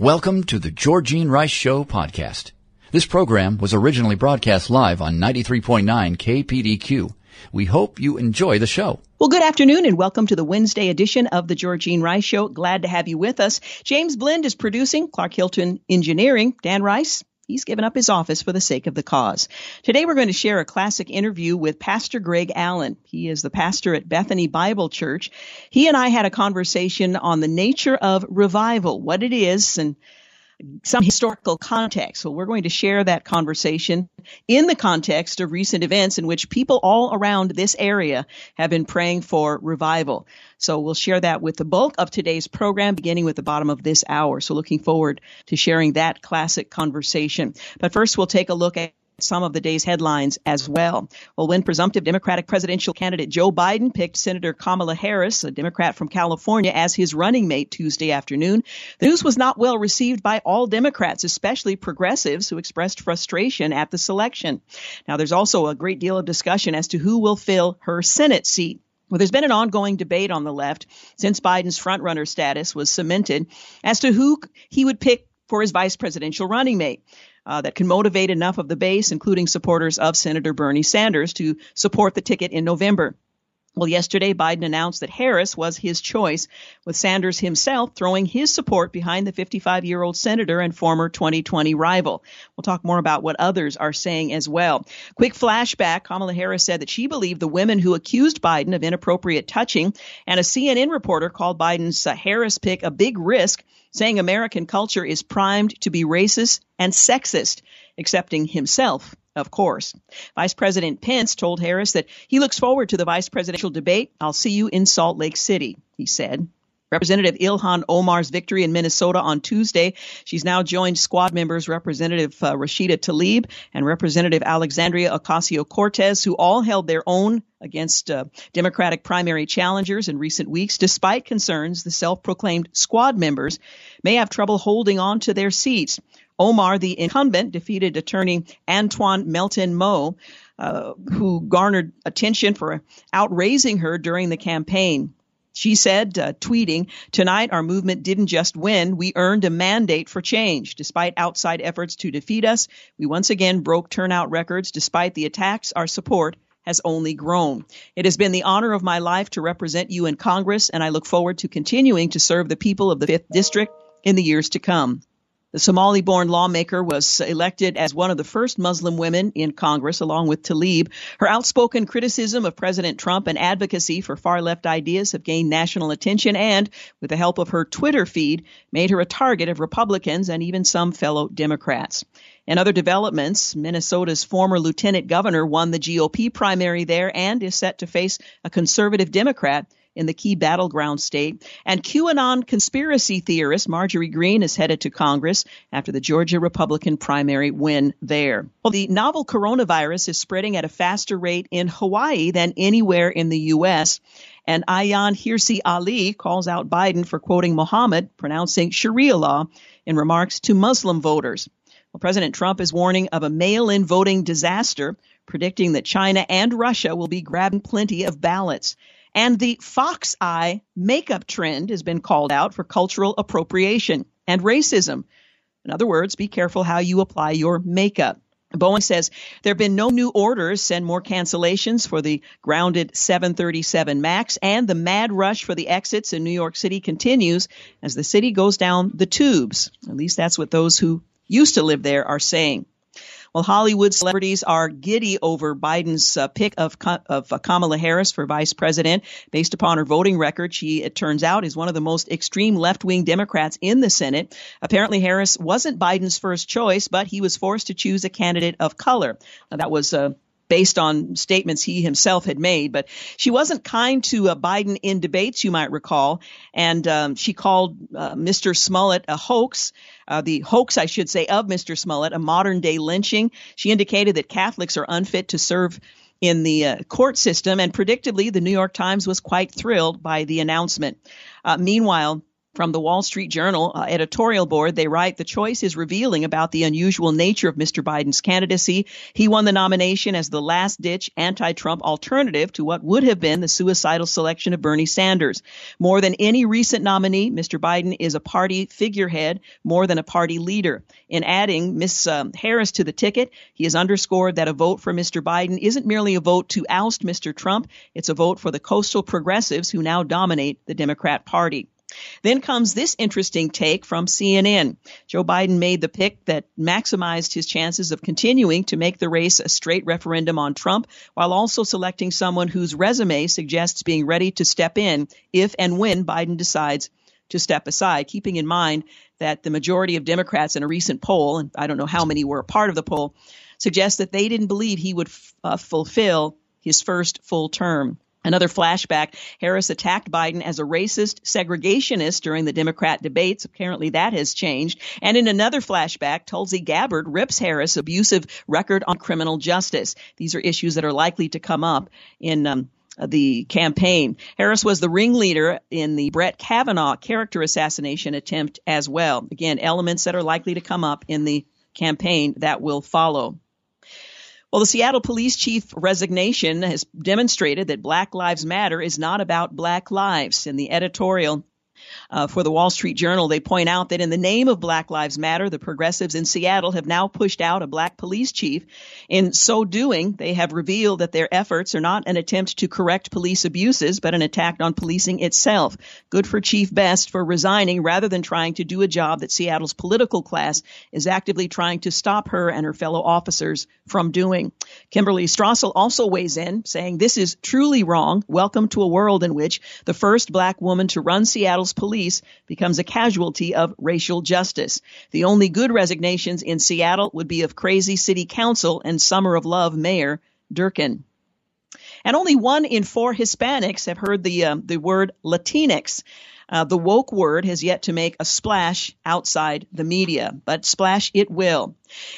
Welcome to the Georgene Rice Show podcast. This program was originally broadcast live on 93.9 KPDQ. We hope you enjoy the show. Well, good afternoon and welcome to the Wednesday edition of the Georgene Rice Show. Glad to have you with us. James Blend is producing, Clark Hilton engineering, Dan Rice He's given up his office for the sake of the cause. Today we're going to share a classic interview with Pastor Greg Allen. He is the pastor at Bethany Bible Church. He and I had a conversation on the nature of revival, what it is, and some historical context. So we're going to share that conversation in the context of recent events in which people all around this area have been praying for revival. So we'll share that with the bulk of today's program, beginning with the bottom of this hour. So looking forward to sharing that classic conversation. But first, we'll take a look at some of the day's headlines as well. Well, when presumptive Democratic presidential candidate Joe Biden picked Senator Kamala Harris, a Democrat from California, as his running mate Tuesday afternoon, the news was not well received by all Democrats, especially progressives who expressed frustration at the selection. Now, there's also a great deal of discussion as to who will fill her Senate seat. Well, there's been an ongoing debate on the left since Biden's frontrunner status was cemented as to who he would pick for his vice presidential running mate uh, that can motivate enough of the base, including supporters of Senator Bernie Sanders, to support the ticket in November. Well, yesterday, Biden announced that Harris was his choice, with Sanders himself throwing his support behind the 55 year old senator and former 2020 rival. We'll talk more about what others are saying as well. Quick flashback Kamala Harris said that she believed the women who accused Biden of inappropriate touching, and a CNN reporter called Biden's uh, Harris pick a big risk saying American culture is primed to be racist and sexist, excepting himself, of course. Vice President Pence told Harris that he looks forward to the vice presidential debate. I'll see you in Salt Lake City, he said. Representative Ilhan Omar's victory in Minnesota on Tuesday. She's now joined squad members Representative uh, Rashida Tlaib and Representative Alexandria Ocasio Cortez, who all held their own against uh, Democratic primary challengers in recent weeks, despite concerns the self proclaimed squad members may have trouble holding on to their seats. Omar, the incumbent, defeated attorney Antone Melton-Meaux, uh, who garnered attention for outraising her during the campaign. She said, uh, tweeting, Tonight, our movement didn't just win, we earned a mandate for change. Despite outside efforts to defeat us, we once again broke turnout records. Despite the attacks, our support has only grown. It has been the honor of my life to represent you in Congress, and I look forward to continuing to serve the people of the 5th District in the years to come. The Somali born lawmaker was elected as one of the first Muslim women in Congress, along with Tlaib. Her outspoken criticism of President Trump and advocacy for far left ideas have gained national attention and, with the help of her Twitter feed, made her a target of Republicans and even some fellow Democrats. In other developments, Minnesota's former lieutenant governor won the GOP primary there and is set to face a conservative Democrat in the key battleground state. And QAnon conspiracy theorist Marjorie Greene is headed to Congress after the Georgia Republican primary win there. Well, the novel coronavirus is spreading at a faster rate in Hawaii than anywhere in the U.S. And Ayaan Hirsi Ali calls out Biden for quoting Muhammad, pronouncing Sharia law in remarks to Muslim voters. Well, President Trump is warning of a mail in voting disaster, predicting that China and Russia will be grabbing plenty of ballots. And the fox eye makeup trend has been called out for cultural appropriation and racism. In other words, be careful how you apply your makeup. Boeing says there have been no new orders, send more cancellations for the grounded 737 MAX, and the mad rush for the exits in New York City continues as the city goes down the tubes. At least that's what those who used to live there are saying. Well, Hollywood celebrities are giddy over Biden's uh, pick of, of uh, Kamala Harris for vice president. Based upon her voting record, she, it turns out, is one of the most extreme left wing Democrats in the Senate. Apparently, Harris wasn't Biden's first choice, but he was forced to choose a candidate of color. Now, that was uh, based on statements he himself had made. But she wasn't kind to uh, Biden in debates, you might recall, and um, she called uh, Mr. Smollett a hoax. Uh, the hoax, I should say, of Mr. Smollett, a modern day lynching. She indicated that Catholics are unfit to serve in the uh, court system, and predictably, the New York Times was quite thrilled by the announcement. Uh, meanwhile, from the Wall Street Journal uh, editorial board, they write the choice is revealing about the unusual nature of Mr. Biden's candidacy. He won the nomination as the last ditch anti Trump alternative to what would have been the suicidal selection of Bernie Sanders. More than any recent nominee, Mr. Biden is a party figurehead more than a party leader. In adding Ms. Um, Harris to the ticket, he has underscored that a vote for Mr. Biden isn't merely a vote to oust Mr. Trump, it's a vote for the coastal progressives who now dominate the Democrat Party. Then comes this interesting take from CNN. Joe Biden made the pick that maximized his chances of continuing to make the race a straight referendum on Trump while also selecting someone whose resume suggests being ready to step in if and when Biden decides to step aside, keeping in mind that the majority of Democrats in a recent poll, and I don't know how many were a part of the poll, suggest that they didn't believe he would f- uh, fulfill his first full term. Another flashback Harris attacked Biden as a racist segregationist during the Democrat debates. Apparently that has changed. And in another flashback, Tulsi Gabbard rips Harris' abusive record on criminal justice. These are issues that are likely to come up in um, the campaign. Harris was the ringleader in the Brett Kavanaugh character assassination attempt as well. Again, elements that are likely to come up in the campaign that will follow. Well, the Seattle police chief resignation has demonstrated that Black Lives Matter is not about black lives. In the editorial, uh, for the Wall Street Journal, they point out that in the name of Black Lives Matter, the progressives in Seattle have now pushed out a black police chief. In so doing, they have revealed that their efforts are not an attempt to correct police abuses, but an attack on policing itself. Good for Chief Best for resigning rather than trying to do a job that Seattle's political class is actively trying to stop her and her fellow officers from doing. Kimberley Strassel also weighs in, saying, This is truly wrong. Welcome to a world in which the first black woman to run Seattle's police becomes a casualty of racial justice. The only good resignations in Seattle would be of crazy city council and summer of love mayor Durkan. And only one in four Hispanics have heard the uh, the word Latinx. Uh, the woke word has yet to make a splash outside the media, but splash it will.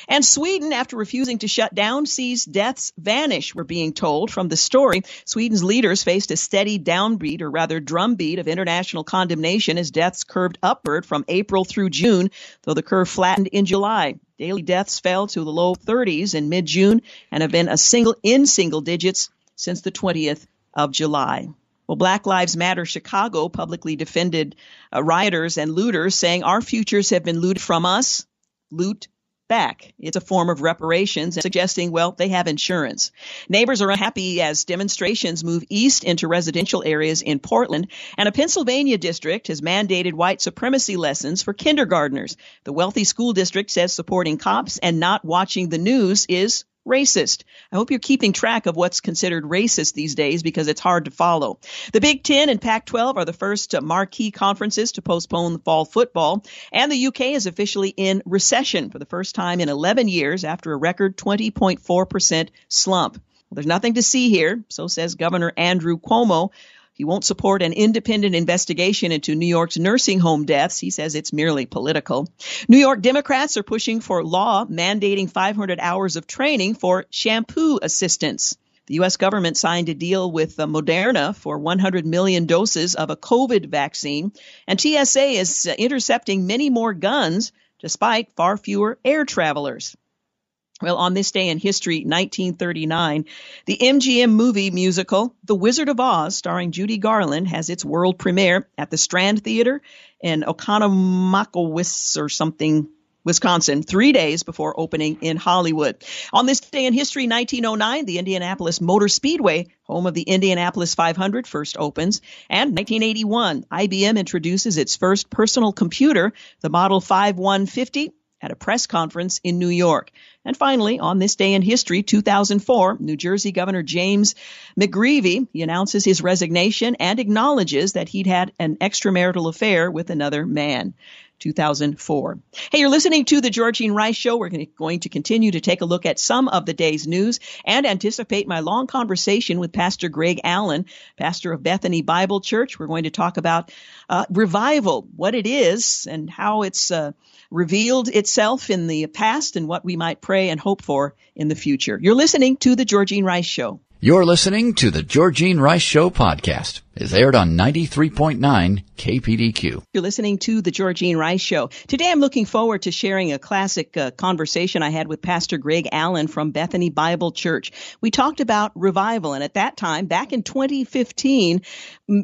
And Sweden, after refusing to shut down, sees deaths vanish, we're being told from the story. Sweden's leaders faced a steady downbeat, or rather drumbeat, of international condemnation as deaths curved upward from April through June, though the curve flattened in July. Daily deaths fell to the low 30s in mid June and have been a single in single digits since the 20th of July. Well, Black Lives Matter Chicago publicly defended uh, rioters and looters, saying our futures have been looted from us. Loot back. It's a form of reparations, suggesting, well, they have insurance. Neighbors are unhappy as demonstrations move east into residential areas in Portland, and a Pennsylvania district has mandated white supremacy lessons for kindergartners. The wealthy school district says supporting cops and not watching the news is racist. I hope you're keeping track of what's considered racist these days because it's hard to follow. The Big Ten and Pac 12 are the first marquee conferences to postpone the fall football, and the UK is officially in recession for the first time in 11 years after a record 20.4% slump. Well, there's nothing to see here, so says Governor Andrew Cuomo. He won't support an independent investigation into New York's nursing home deaths. He says it's merely political. New York Democrats are pushing for law mandating 500 hours of training for shampoo assistants. The U.S. government signed a deal with Moderna for 100 million doses of a COVID vaccine, and TSA is intercepting many more guns despite far fewer air travelers. Well, on this day in history, 1939, the MGM movie musical The Wizard of Oz, starring Judy Garland, has its world premiere at the Strand Theater in Oconomowoc or something, Wisconsin, three days before opening in Hollywood. On this day in history, 1909, the Indianapolis Motor Speedway, home of the Indianapolis 500, first opens. And 1981, IBM introduces its first personal computer, the Model 5150, at a press conference in New York. And finally, on this day in history, 2004, New Jersey Governor James McGreevey, he announces his resignation and acknowledges that he'd had an extramarital affair with another man. 2004. Hey, you're listening to the Georgene Rice Show. We're going to continue to take a look at some of the day's news and anticipate my long conversation with Pastor Greg Allen, pastor of Bethany Bible Church. We're going to talk about uh, revival, what it is, and how it's uh, revealed itself in the past and what we might pray and hope for in the future. You're listening to the Georgene Rice Show. You're listening to the Georgene Rice Show podcast. Is aired on 93.9 KPDQ. You're listening to the Georgene Rice Show. Today I'm looking forward to sharing a classic uh, conversation I had with Pastor Greg Allen from Bethany Bible Church. We talked about revival, and at that time, back in 2015,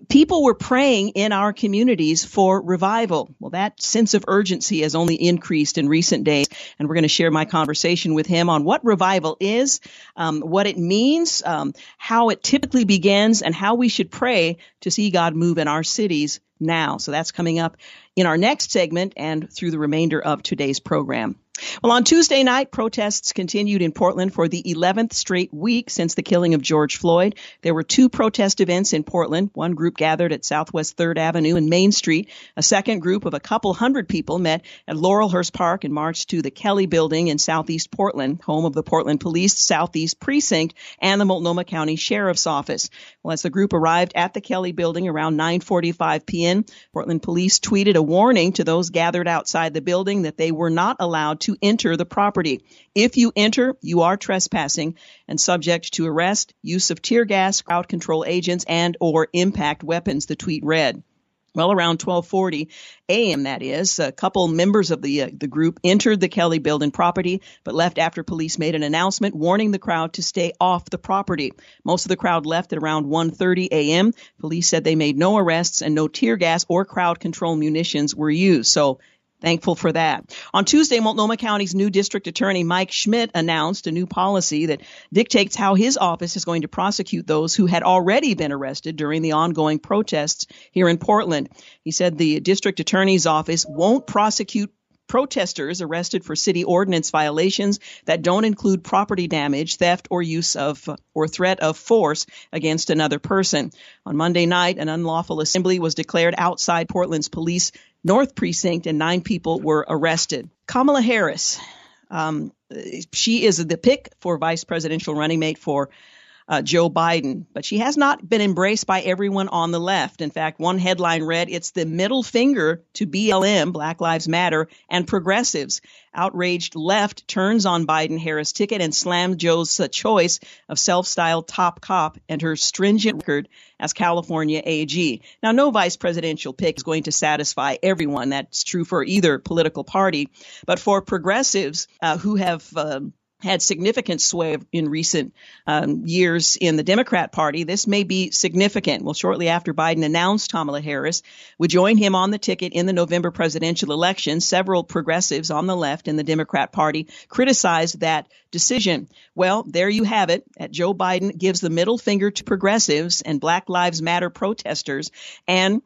people were praying in our communities for revival. Well, that sense of urgency has only increased in recent days, and we're going to share my conversation with him on what revival is, um, what it means, um, how it typically begins, and how we should pray to see God move in our cities now. So that's coming up in our next segment and through the remainder of today's program. Well, on Tuesday night, protests continued in Portland for the 11th straight week since the killing of George Floyd. There were two protest events in Portland. One group gathered at Southwest 3rd Avenue and Main Street. A second group of a couple hundred people met at Laurelhurst Park and marched to the Kelly Building in Southeast Portland, home of the Portland Police Southeast Precinct and the Multnomah County Sheriff's Office. Well, as the group arrived at the Kelly Building around 9:45 p.m., Portland Police tweeted a warning to those gathered outside the building that they were not allowed to enter the property. If you enter, you are trespassing and subject to arrest, use of tear gas, crowd control agents, and or impact weapons, the tweet read. Well, around 12:40 a.m. that is, a couple members of the uh, the group entered the Kelly building property, but left after police made an announcement warning the crowd to stay off the property. Most of the crowd left at around 1:30 a.m. Police said they made no arrests and no tear gas or crowd control munitions were used. So Thankful for that. On Tuesday, Multnomah County's new district attorney Mike Schmidt announced a new policy that dictates how his office is going to prosecute those who had already been arrested during the ongoing protests here in Portland. He said the district attorney's office won't prosecute protesters arrested for city ordinance violations that don't include property damage, theft, or use of or threat of force against another person. On Monday night, an unlawful assembly was declared outside Portland's police North Precinct, and nine people were arrested. Kamala Harris, um, she is the pick for vice presidential running mate for uh, Joe Biden, but she has not been embraced by everyone on the left. In fact, one headline read, It's the middle finger to BLM, Black Lives Matter, and progressives. Outraged left turns on Biden Harris ticket and slammed Joe's uh, choice of self styled top cop and her stringent record as California AG. Now, no vice presidential pick is going to satisfy everyone. That's true for either political party. But for progressives uh, who have um, had significant sway in recent um, years in the Democrat Party. This may be significant. Well, shortly after Biden announced Kamala Harris would join him on the ticket in the November presidential election, several progressives on the left in the Democrat Party criticized that decision. Well, there you have it. Joe Biden gives the middle finger to progressives and Black Lives Matter protesters and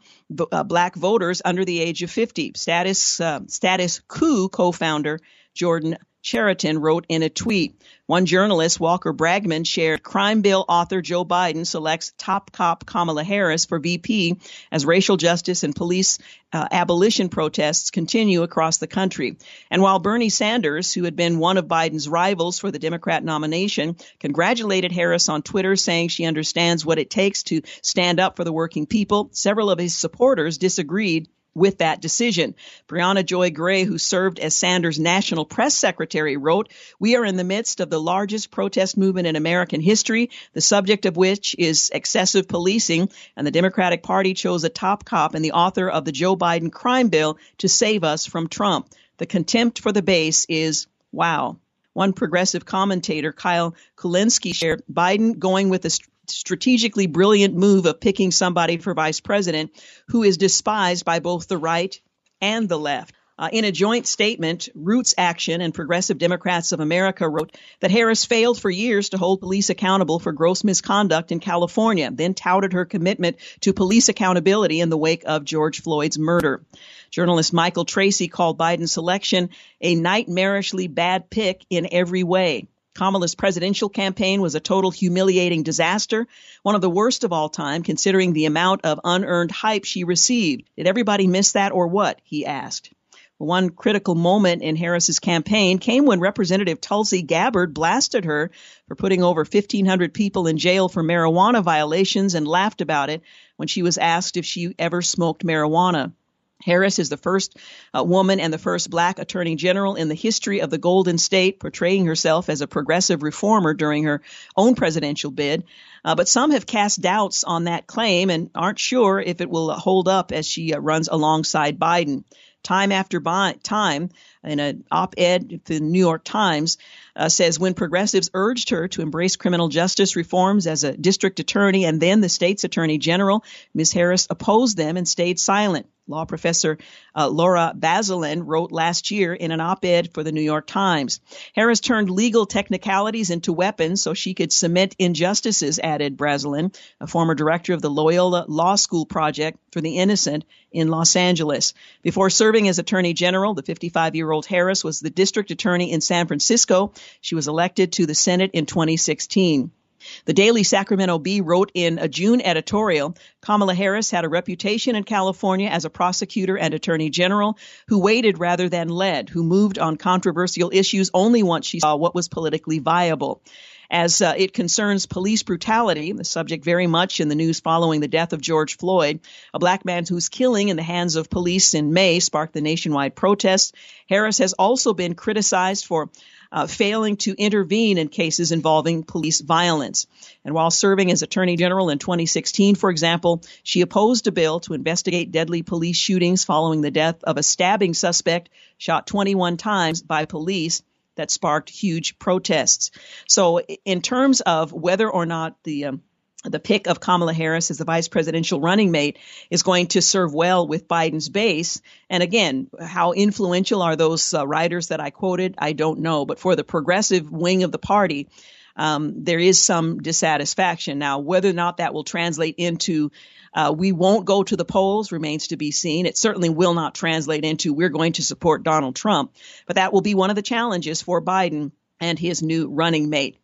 uh, black voters under the age of 50. Status uh, Status Coup co-founder Jordan Chariton wrote in a tweet. One journalist, Walker Bragman, shared crime bill author Joe Biden selects top cop Kamala Harris for VP as racial justice and police uh, abolition protests continue across the country. And while Bernie Sanders, who had been one of Biden's rivals for the Democrat nomination, congratulated Harris on Twitter, saying she understands what it takes to stand up for the working people, several of his supporters disagreed with that decision. Briahna Joy Gray, who served as Sanders' national press secretary, wrote, We are in the midst of the largest protest movement in American history, the subject of which is excessive policing, and the Democratic Party chose a top cop and the author of the Joe Biden crime bill to save us from Trump. The contempt for the base is wow. One progressive commentator, Kyle Kulinski, shared Biden going with a strategically brilliant move of picking somebody for vice president who is despised by both the right and the left. Uh, in a joint statement, Roots Action and Progressive Democrats of America wrote that Harris failed for years to hold police accountable for gross misconduct in California, then touted her commitment to police accountability in the wake of George Floyd's murder. Journalist Michael Tracey called Biden's selection a nightmarishly bad pick in every way. Kamala's presidential campaign was a total humiliating disaster, one of the worst of all time, considering the amount of unearned hype she received. Did everybody miss that or what? He asked. One critical moment in Harris's campaign came when Representative Tulsi Gabbard blasted her for putting over 1,500 people in jail for marijuana violations and laughed about it when she was asked if she ever smoked marijuana. Harris is the first uh, woman and the first black attorney general in the history of the Golden State, portraying herself as a progressive reformer during her own presidential bid. Uh, but some have cast doubts on that claim and aren't sure if it will hold up as she uh, runs alongside Biden time after time in an op-ed the New York Times uh, says when progressives urged her to embrace criminal justice reforms as a district attorney and then the state's attorney general, Ms. Harris opposed them and stayed silent. Law professor uh, Laura Bazelon wrote last year in an op ed for the New York Times. Harris turned legal technicalities into weapons so she could cement injustices, added Bazelon, a former director of the Loyola Law School Project for the Innocent in Los Angeles. Before serving as Attorney General, the 55 year old Harris was the district attorney in San Francisco. She was elected to the Senate in 2016. The Daily Sacramento Bee wrote in a June editorial Kamala Harris had a reputation in California as a prosecutor and attorney general who waited rather than led, who moved on controversial issues only once she saw what was politically viable. As uh, it concerns police brutality, the subject very much in the news following the death of George Floyd, a black man whose killing in the hands of police in May sparked the nationwide protests. Harris has also been criticized for uh, failing to intervene in cases involving police violence. And while serving as Attorney General in 2016, for example, she opposed a bill to investigate deadly police shootings following the death of a stabbing suspect shot 21 times by police that sparked huge protests. So, in terms of whether or not the um, the pick of Kamala Harris as the vice presidential running mate is going to serve well with Biden's base. And again, how influential are those uh, writers that I quoted? I don't know. But for the progressive wing of the party, um, there is some dissatisfaction. Now, whether or not that will translate into uh, we won't go to the polls remains to be seen. It certainly will not translate into we're going to support Donald Trump, but that will be one of the challenges for Biden and his new running mate.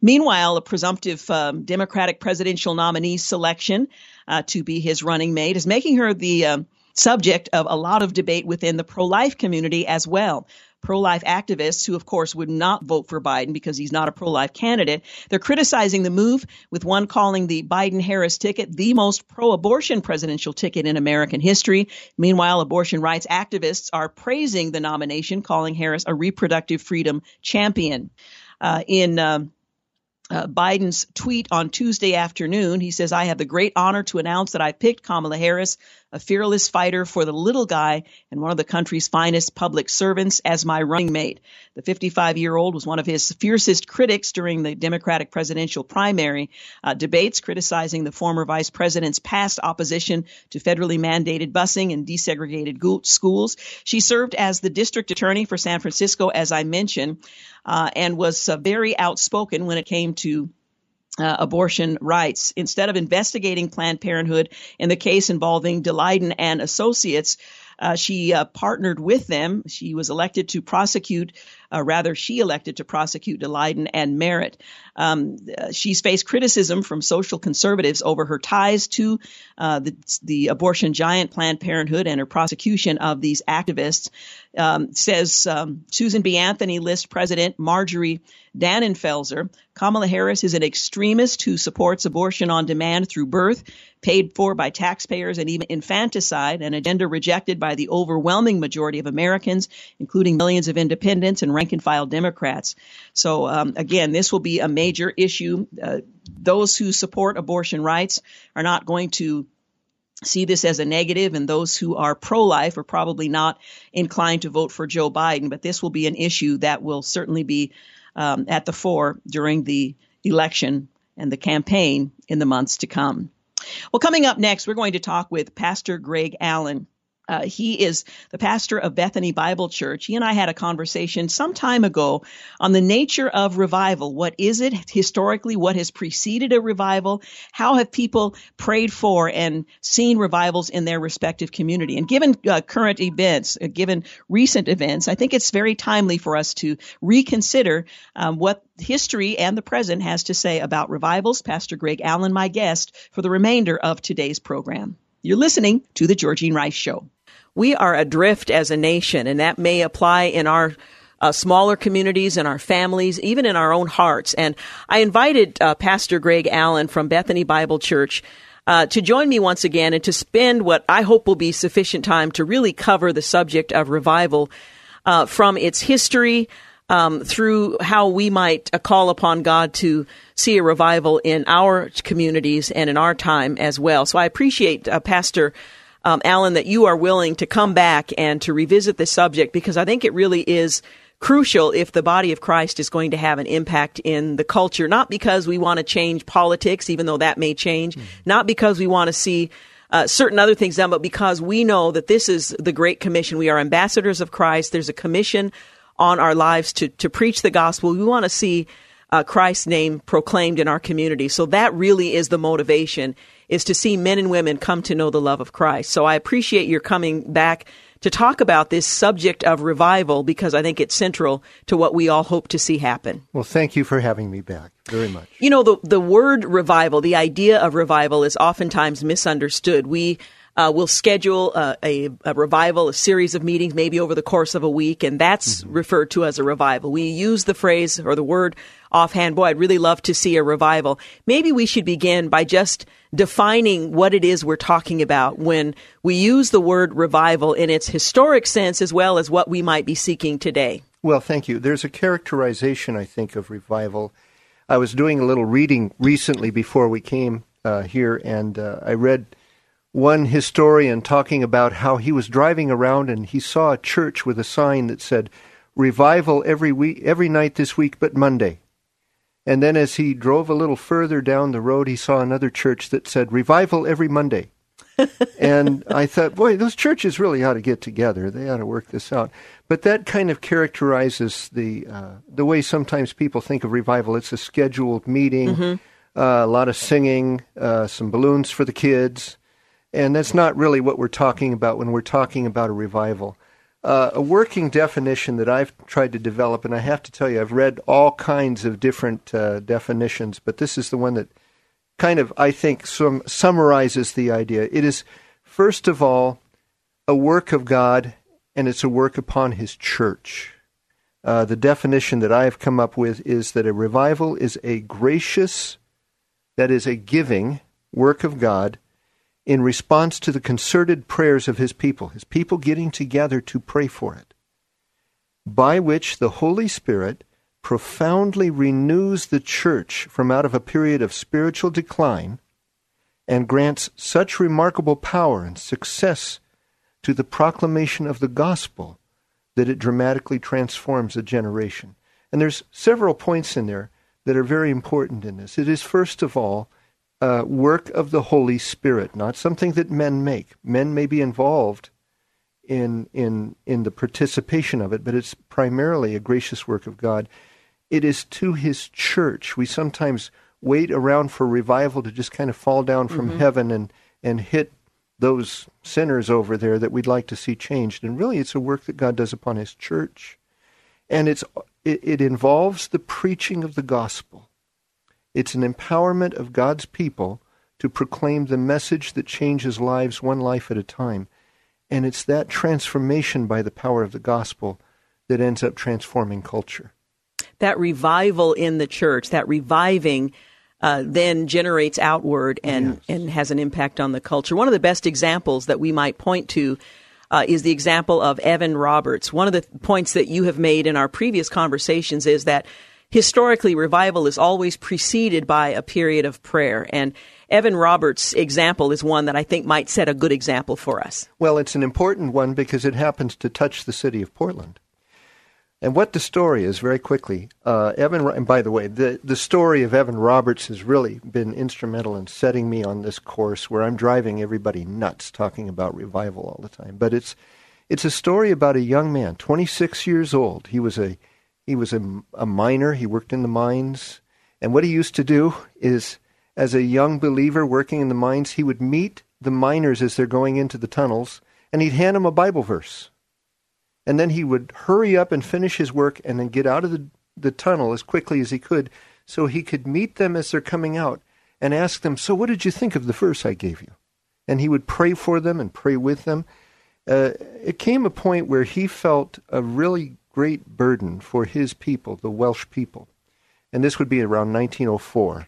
Meanwhile, a presumptive um, Democratic presidential nominee selection uh, to be his running mate is making her the um, subject of a lot of debate within the pro life community as well. Pro life activists, who of course would not vote for Biden because he's not a pro life candidate, they're criticizing the move, with one calling the Biden Harris ticket the most pro abortion presidential ticket in American history. Meanwhile, abortion rights activists are praising the nomination, calling Harris a reproductive freedom champion. Uh, in um, uh, Biden's tweet on Tuesday afternoon. He says, I have the great honor to announce that I picked Kamala Harris, a fearless fighter for the little guy and one of the country's finest public servants, as my running mate. The 55 year old was one of his fiercest critics during the Democratic presidential primary uh, debates, criticizing the former vice president's past opposition to federally mandated busing and desegregated schools. She served as the district attorney for San Francisco, as I mentioned uh, and was uh, very outspoken when it came to uh, abortion rights. Instead of investigating Planned Parenthood in the case involving Daleiden and associates, uh, she uh, partnered with them. She was elected to prosecute, uh, rather, she elected to prosecute Daleiden and Merritt. Um, she's faced criticism from social conservatives over her ties to uh, the, the, abortion giant Planned Parenthood and her prosecution of these activists. Um, says um, Susan B. Anthony list President Marjorie Dannenfelser. Kamala Harris is an extremist who supports abortion on demand through birth, paid for by taxpayers, and even infanticide, an agenda rejected by the overwhelming majority of Americans, including millions of independents and rank and file Democrats. So, um, again, this will be a major issue. Uh, those who support abortion rights are not going to see this as a negative, and those who are pro life are probably not inclined to vote for Joe Biden. But this will be an issue that will certainly be um, at the fore during the election and the campaign in the months to come. Well, coming up next, we're going to talk with Pastor Greg Allen. Uh, he is the pastor of Bethany Bible Church. He and I had a conversation some time ago on the nature of revival. What is it historically? What has preceded a revival? How have people prayed for and seen revivals in their respective community? And given uh, current events, uh, given recent events, I think it's very timely for us to reconsider um, what history and the present has to say about revivals. Pastor Greg Allen, my guest, for the remainder of today's program. You're listening to The Georgene Rice Show. We are adrift as a nation, and that may apply in our uh, smaller communities, in our families, even in our own hearts. And I invited uh, Pastor Greg Allen from Bethany Bible Church uh, to join me once again and to spend what I hope will be sufficient time to really cover the subject of revival uh, from its history um, through how we might uh, call upon God to see a revival in our communities and in our time as well. So I appreciate uh, Pastor. Um, Allen, that you are willing to come back and to revisit the subject because I think it really is crucial if the body of Christ is going to have an impact in the culture, not because we want to change politics, even though that may change, mm-hmm. not because we want to see uh, certain other things done, but because we know that this is the Great Commission. We are ambassadors of Christ. There's a commission on our lives to, to preach the gospel. We want to see uh, Christ's name proclaimed in our community. So that really is the motivation is to see men and women come to know the love of Christ. So I appreciate your coming back to talk about this subject of revival because I think it's central to what we all hope to see happen. Well, thank you for having me back very much. You know, the, the word revival, the idea of revival is oftentimes misunderstood. We uh, will schedule a, a, a, revival, a series of meetings, maybe over the course of a week, and that's mm-hmm. referred to as a revival. We use the phrase or the word offhand, boy, I'd really love to see a revival. Maybe we should begin by just defining what it is we're talking about when we use the word revival in its historic sense as well as what we might be seeking today. Well, thank you. There's a characterization, I think, of revival. I was doing a little reading recently before we came uh, here, and uh, I read one historian talking about how he was driving around and he saw a church with a sign that said, Revival every week, every night this week, but Monday. And then as he drove a little further down the road, he saw another church that said revival every Monday. and I thought, boy, those churches really ought to get together. They ought to work this out. But that kind of characterizes the uh, the way sometimes people think of revival. It's a scheduled meeting, mm-hmm. uh, a lot of singing, uh, some balloons for the kids, and that's not really what we're talking about when we're talking about a revival. Uh, a working definition that I've tried to develop, and I have to tell you, I've read all kinds of different uh, definitions, but this is the one that kind of, I think, sum- summarizes the idea. It is, first of all, a work of God, and it's a work upon His church. Uh, the definition that I have come up with is that a revival is a gracious, that is, a giving work of God in response to the concerted prayers of his people, his people getting together to pray for it, by which the Holy Spirit profoundly renews the church from out of a period of spiritual decline and grants such remarkable power and success to the proclamation of the gospel that it dramatically transforms a generation. And there's several points in there that are very important in this. It is first of all uh, work of the Holy Spirit, not something that men make. Men may be involved in in in the participation of it, but it's primarily a gracious work of God. It is to His church. We sometimes wait around for revival to just kind of fall down from mm-hmm. heaven and and hit those sinners over there that we'd like to see changed. And really, it's a work that God does upon His church, and it's it, it involves the preaching of the gospel. It's an empowerment of God's people to proclaim the message that changes lives one life at a time. And it's that transformation by the power of the gospel that ends up transforming culture. That revival in the church, that reviving, uh, then generates outward and, yes. and has an impact on the culture. One of the best examples that we might point to uh, is the example of Evan Roberts. One of the points that you have made in our previous conversations is that historically, revival is always preceded by a period of prayer. And Evan Roberts' example is one that I think might set a good example for us. Well, it's an important one because it happens to touch the city of Portland. And what the story is, very quickly, uh, Evan. And by the way, the the story of Evan Roberts has really been instrumental in setting me on this course where I'm driving everybody nuts talking about revival all the time. But it's it's a story about a young man, 26 years old. He was a he was a, a miner. He worked in the mines. And what he used to do is, as a young believer working in the mines, he would meet the miners as they're going into the tunnels, and he'd hand them a Bible verse. And then he would hurry up and finish his work and then get out of the, the tunnel as quickly as he could so he could meet them as they're coming out and ask them, So, what did you think of the verse I gave you? And he would pray for them and pray with them. uh, it came a point where he felt a really great burden for his people, the Welsh people. And this would be around 1904.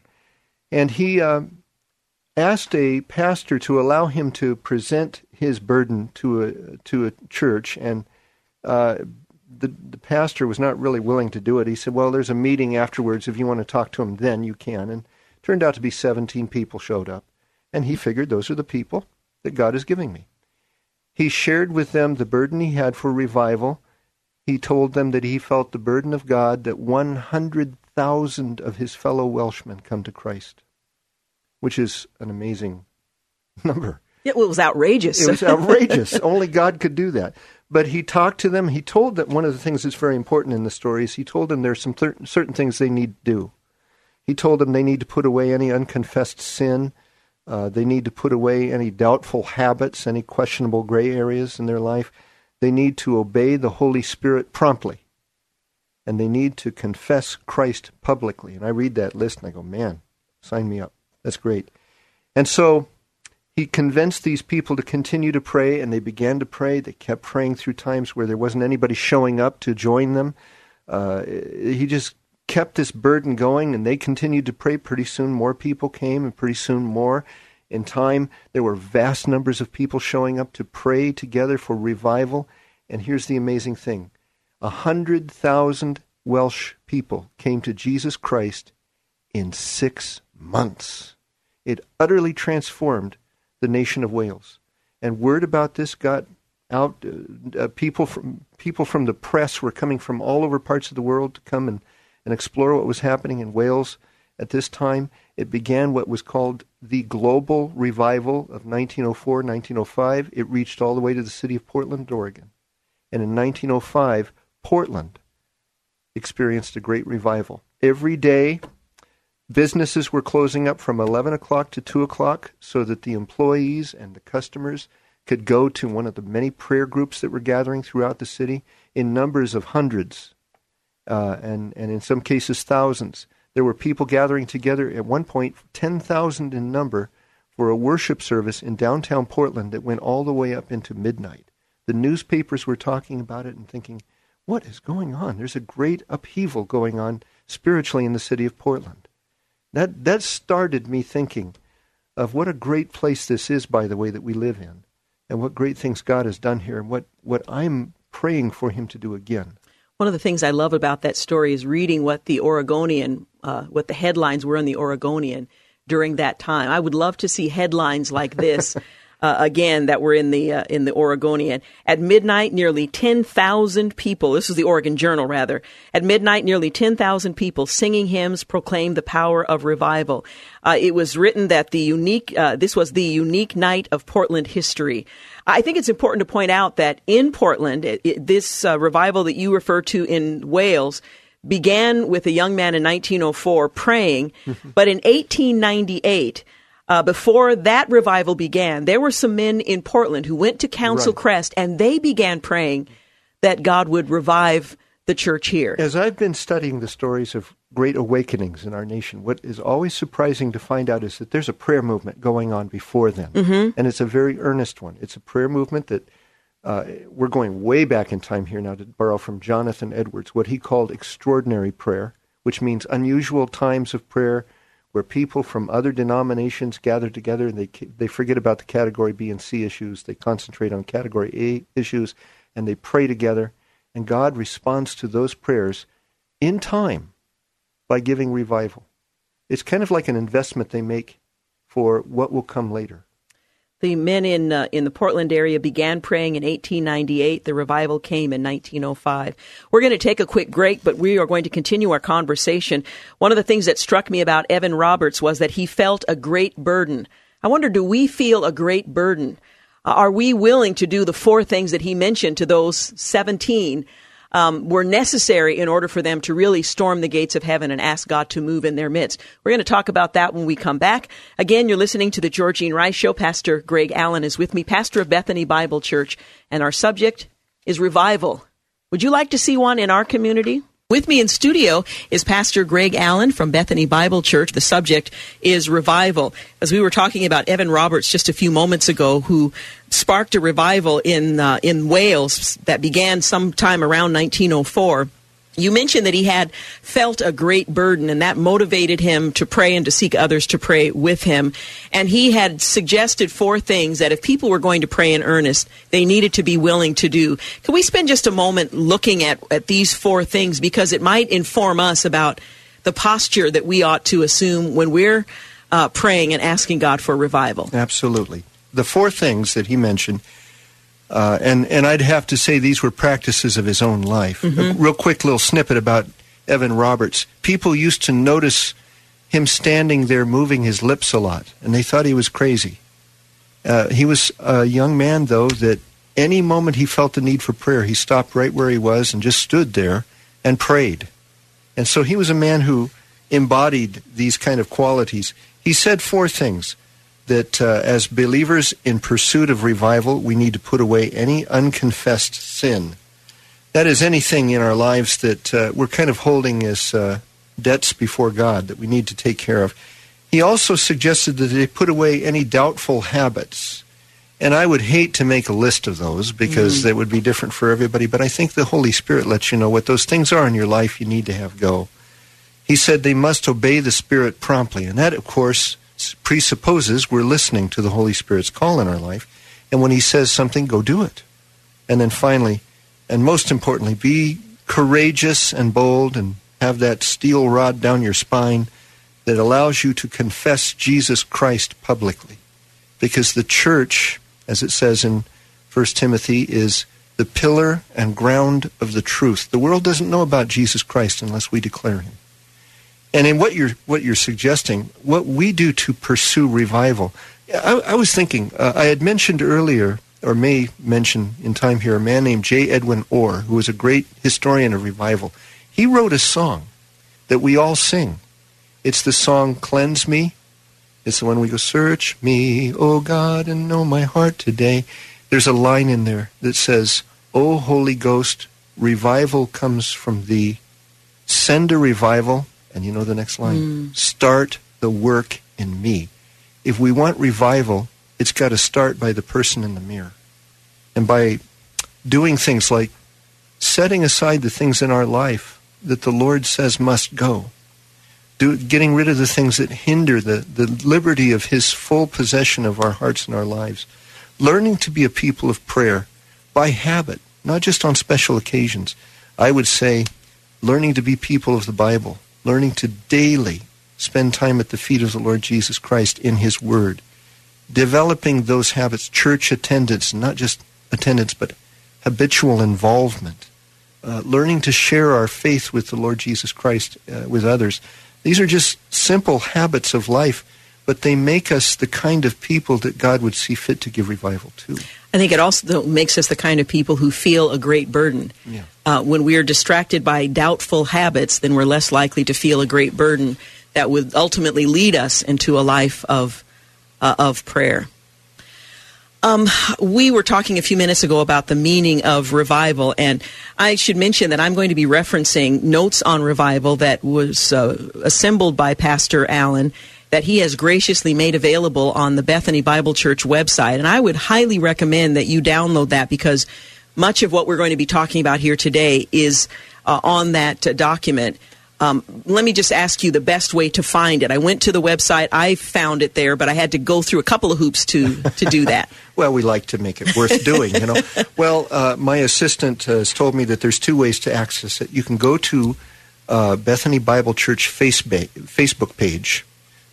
And he uh, asked a pastor to allow him to present his burden to a, to a church. And uh, the, the pastor was not really willing to do it. He said, Well, there's a meeting afterwards. If you want to talk to him, then you can. And turned out to be 17 people showed up. And he figured those are the people that God is giving me. He shared with them the burden he had for revival. He told them that he felt the burden of God that 100,000 of his fellow Welshmen come to Christ, which is an amazing number. It was outrageous. It was outrageous. Only God could do that. But he talked to them. He told them one of the things that's very important in the story is he told them there's some th- certain things they need to do. He told them they need to put away any unconfessed sin. Uh, they need to put away any doubtful habits, any questionable gray areas in their life. They need to obey the Holy Spirit promptly. And they need to confess Christ publicly. And I read that list and I go, man, sign me up. That's great. And so he convinced these people to continue to pray, and they began to pray. They kept praying through times where there wasn't anybody showing up to join them. Uh, he just kept this burden going, and they continued to pray. Pretty soon, more people came, and pretty soon, more. In time, there were vast numbers of people showing up to pray together for revival. And here's the amazing thing a hundred thousand Welsh people came to Jesus Christ in six months. It utterly transformed the nation of Wales. And word about this got out. Uh, uh, people from people from the press were coming from all over parts of the world to come and and explore what was happening in Wales at this time. It began what was called the Global Revival of 1904 1905. It reached all the way to the city of Portland, Oregon. And in 1905, Portland experienced a great revival. Every day, businesses were closing up from 11 o'clock to 2 o'clock so that the employees and the customers could go to one of the many prayer groups that were gathering throughout the city in numbers of hundreds uh, and, and in some cases thousands. There were people gathering together at one point, 10,000 in number, for a worship service in downtown Portland that went all the way up into midnight. The newspapers were talking about it and thinking, what is going on? There's a great upheaval going on spiritually in the city of Portland. That, that started me thinking of what a great place this is, by the way, that we live in, and what great things God has done here, and what, what I'm praying for Him to do again. One of the things I love about that story is reading what the Oregonian, uh, what the headlines were in the Oregonian during that time. I would love to see headlines like this. Uh, again, that were in the uh, in the Oregonian. At midnight, nearly ten thousand people. This is the Oregon Journal, rather. At midnight, nearly ten thousand people singing hymns proclaimed the power of revival. Uh, it was written that the unique. Uh, this was the unique night of Portland history. I think it's important to point out that in Portland, it, it, this uh, revival that you refer to in Wales began with a young man in 1904 praying, but in 1898, uh, before that revival began, there were some men in Portland who went to Council right. Crest and they began praying that God would revive the church here. As I've been studying the stories of great awakenings in our nation, what is always surprising to find out is that there's a prayer movement going on before then. Mm-hmm. And it's a very earnest one. It's a prayer movement that uh, we're going way back in time here now to borrow from Jonathan Edwards, what he called extraordinary prayer, which means unusual times of prayer where people from other denominations gather together and they, they forget about the category B and C issues. They concentrate on category A issues and they pray together. And God responds to those prayers in time by giving revival. It's kind of like an investment they make for what will come later. The men in uh, in the Portland area began praying in 1898. The revival came in 1905. We're going to take a quick break, but we are going to continue our conversation. One of the things that struck me about Evan Roberts was that he felt a great burden. I wonder, do we feel a great burden? Are we willing to do the four things that he mentioned to those 17 um, were necessary in order for them to really storm the gates of heaven and ask God to move in their midst. We're going to talk about that when we come back. Again, you're listening to the Georgene Rice Show. Pastor Greg Allen is with me, pastor of Bethany Bible Church, and our subject is revival. Would you like to see one in our community? With me in studio is Pastor Greg Allen from Bethany Bible Church. The subject is revival. As we were talking about Evan Roberts just a few moments ago, who sparked a revival in uh, in Wales that began sometime around 1904. You mentioned that he had felt a great burden, and that motivated him to pray and to seek others to pray with him. And he had suggested four things that if people were going to pray in earnest, they needed to be willing to do. Can we spend just a moment looking at, at these four things because it might inform us about the posture that we ought to assume when we're uh, praying and asking God for revival? Absolutely. The four things that he mentioned uh, and and I'd have to say these were practices of his own life. Mm-hmm. A real quick little snippet about Evan Roberts. People used to notice him standing there moving his lips a lot, and they thought he was crazy. Uh, he was a young man, though, that any moment he felt the need for prayer, he stopped right where he was and just stood there and prayed. And so he was a man who embodied these kind of qualities. He said four things that uh, as believers in pursuit of revival, we need to put away any unconfessed sin. That is anything in our lives that uh, we're kind of holding as uh, debts before God that we need to take care of. He also suggested that they put away any doubtful habits. And I would hate to make a list of those because mm. that would be different for everybody, but I think the Holy Spirit lets you know what those things are in your life you need to have go. He said they must obey the Spirit promptly. And that, of course, presupposes we're listening to the Holy Spirit's call in our life. And when He says something, go do it. And then finally, and most importantly, be courageous and bold and have that steel rod down your spine that allows you to confess Jesus Christ publicly. Because the church, as it says in 1 Timothy, is the pillar and ground of the truth. The world doesn't know about Jesus Christ unless we declare him. And in what you're what you're suggesting, what we do to pursue revival, I, I was thinking. Uh, I had mentioned earlier, or may mention in time here, a man named J. Edwin Orr, who was a great historian of revival. He wrote a song that we all sing. It's the song "Cleanse Me." It's the one we go, "Search me, O God, and know my heart today." There's a line in there that says, "O Holy Ghost, revival comes from Thee. Send a revival." And you know the next line? Mm. Start the work in me. If we want revival, it's got to start by the person in the mirror. And by doing things like setting aside the things in our life that the Lord says must go. Do, getting rid of the things that hinder the, the liberty of His full possession of our hearts and our lives. Learning to be a people of prayer by habit, not just on special occasions. I would say learning to be people of the Bible, learning to daily spend time at the feet of the Lord Jesus Christ in His Word, developing those habits, church attendance, not just attendance, but habitual involvement, uh, learning to share our faith with the Lord Jesus Christ uh, with others. These are just simple habits of life, but they make us the kind of people that God would see fit to give revival to. I think it also makes us the kind of people who feel a great burden. Yeah. Uh, when we are distracted by doubtful habits, then we're less likely to feel a great burden that would ultimately lead us into a life of uh, of prayer. Um, we were talking a few minutes ago about the meaning of revival, and I should mention that I'm going to be referencing notes on revival that was uh, assembled by Pastor Allen that he has graciously made available on the Bethany Bible Church website. And I would highly recommend that you download that because much of what we're going to be talking about here today is uh, on that uh, document. Um, let me just ask you the best way to find it. I went to the website, I found it there, but I had to go through a couple of hoops to to do that. well, we like to make it worth doing, you know. well, uh, my assistant has told me that there's two ways to access it. You can go to uh, Bethany Bible Church Facebook page,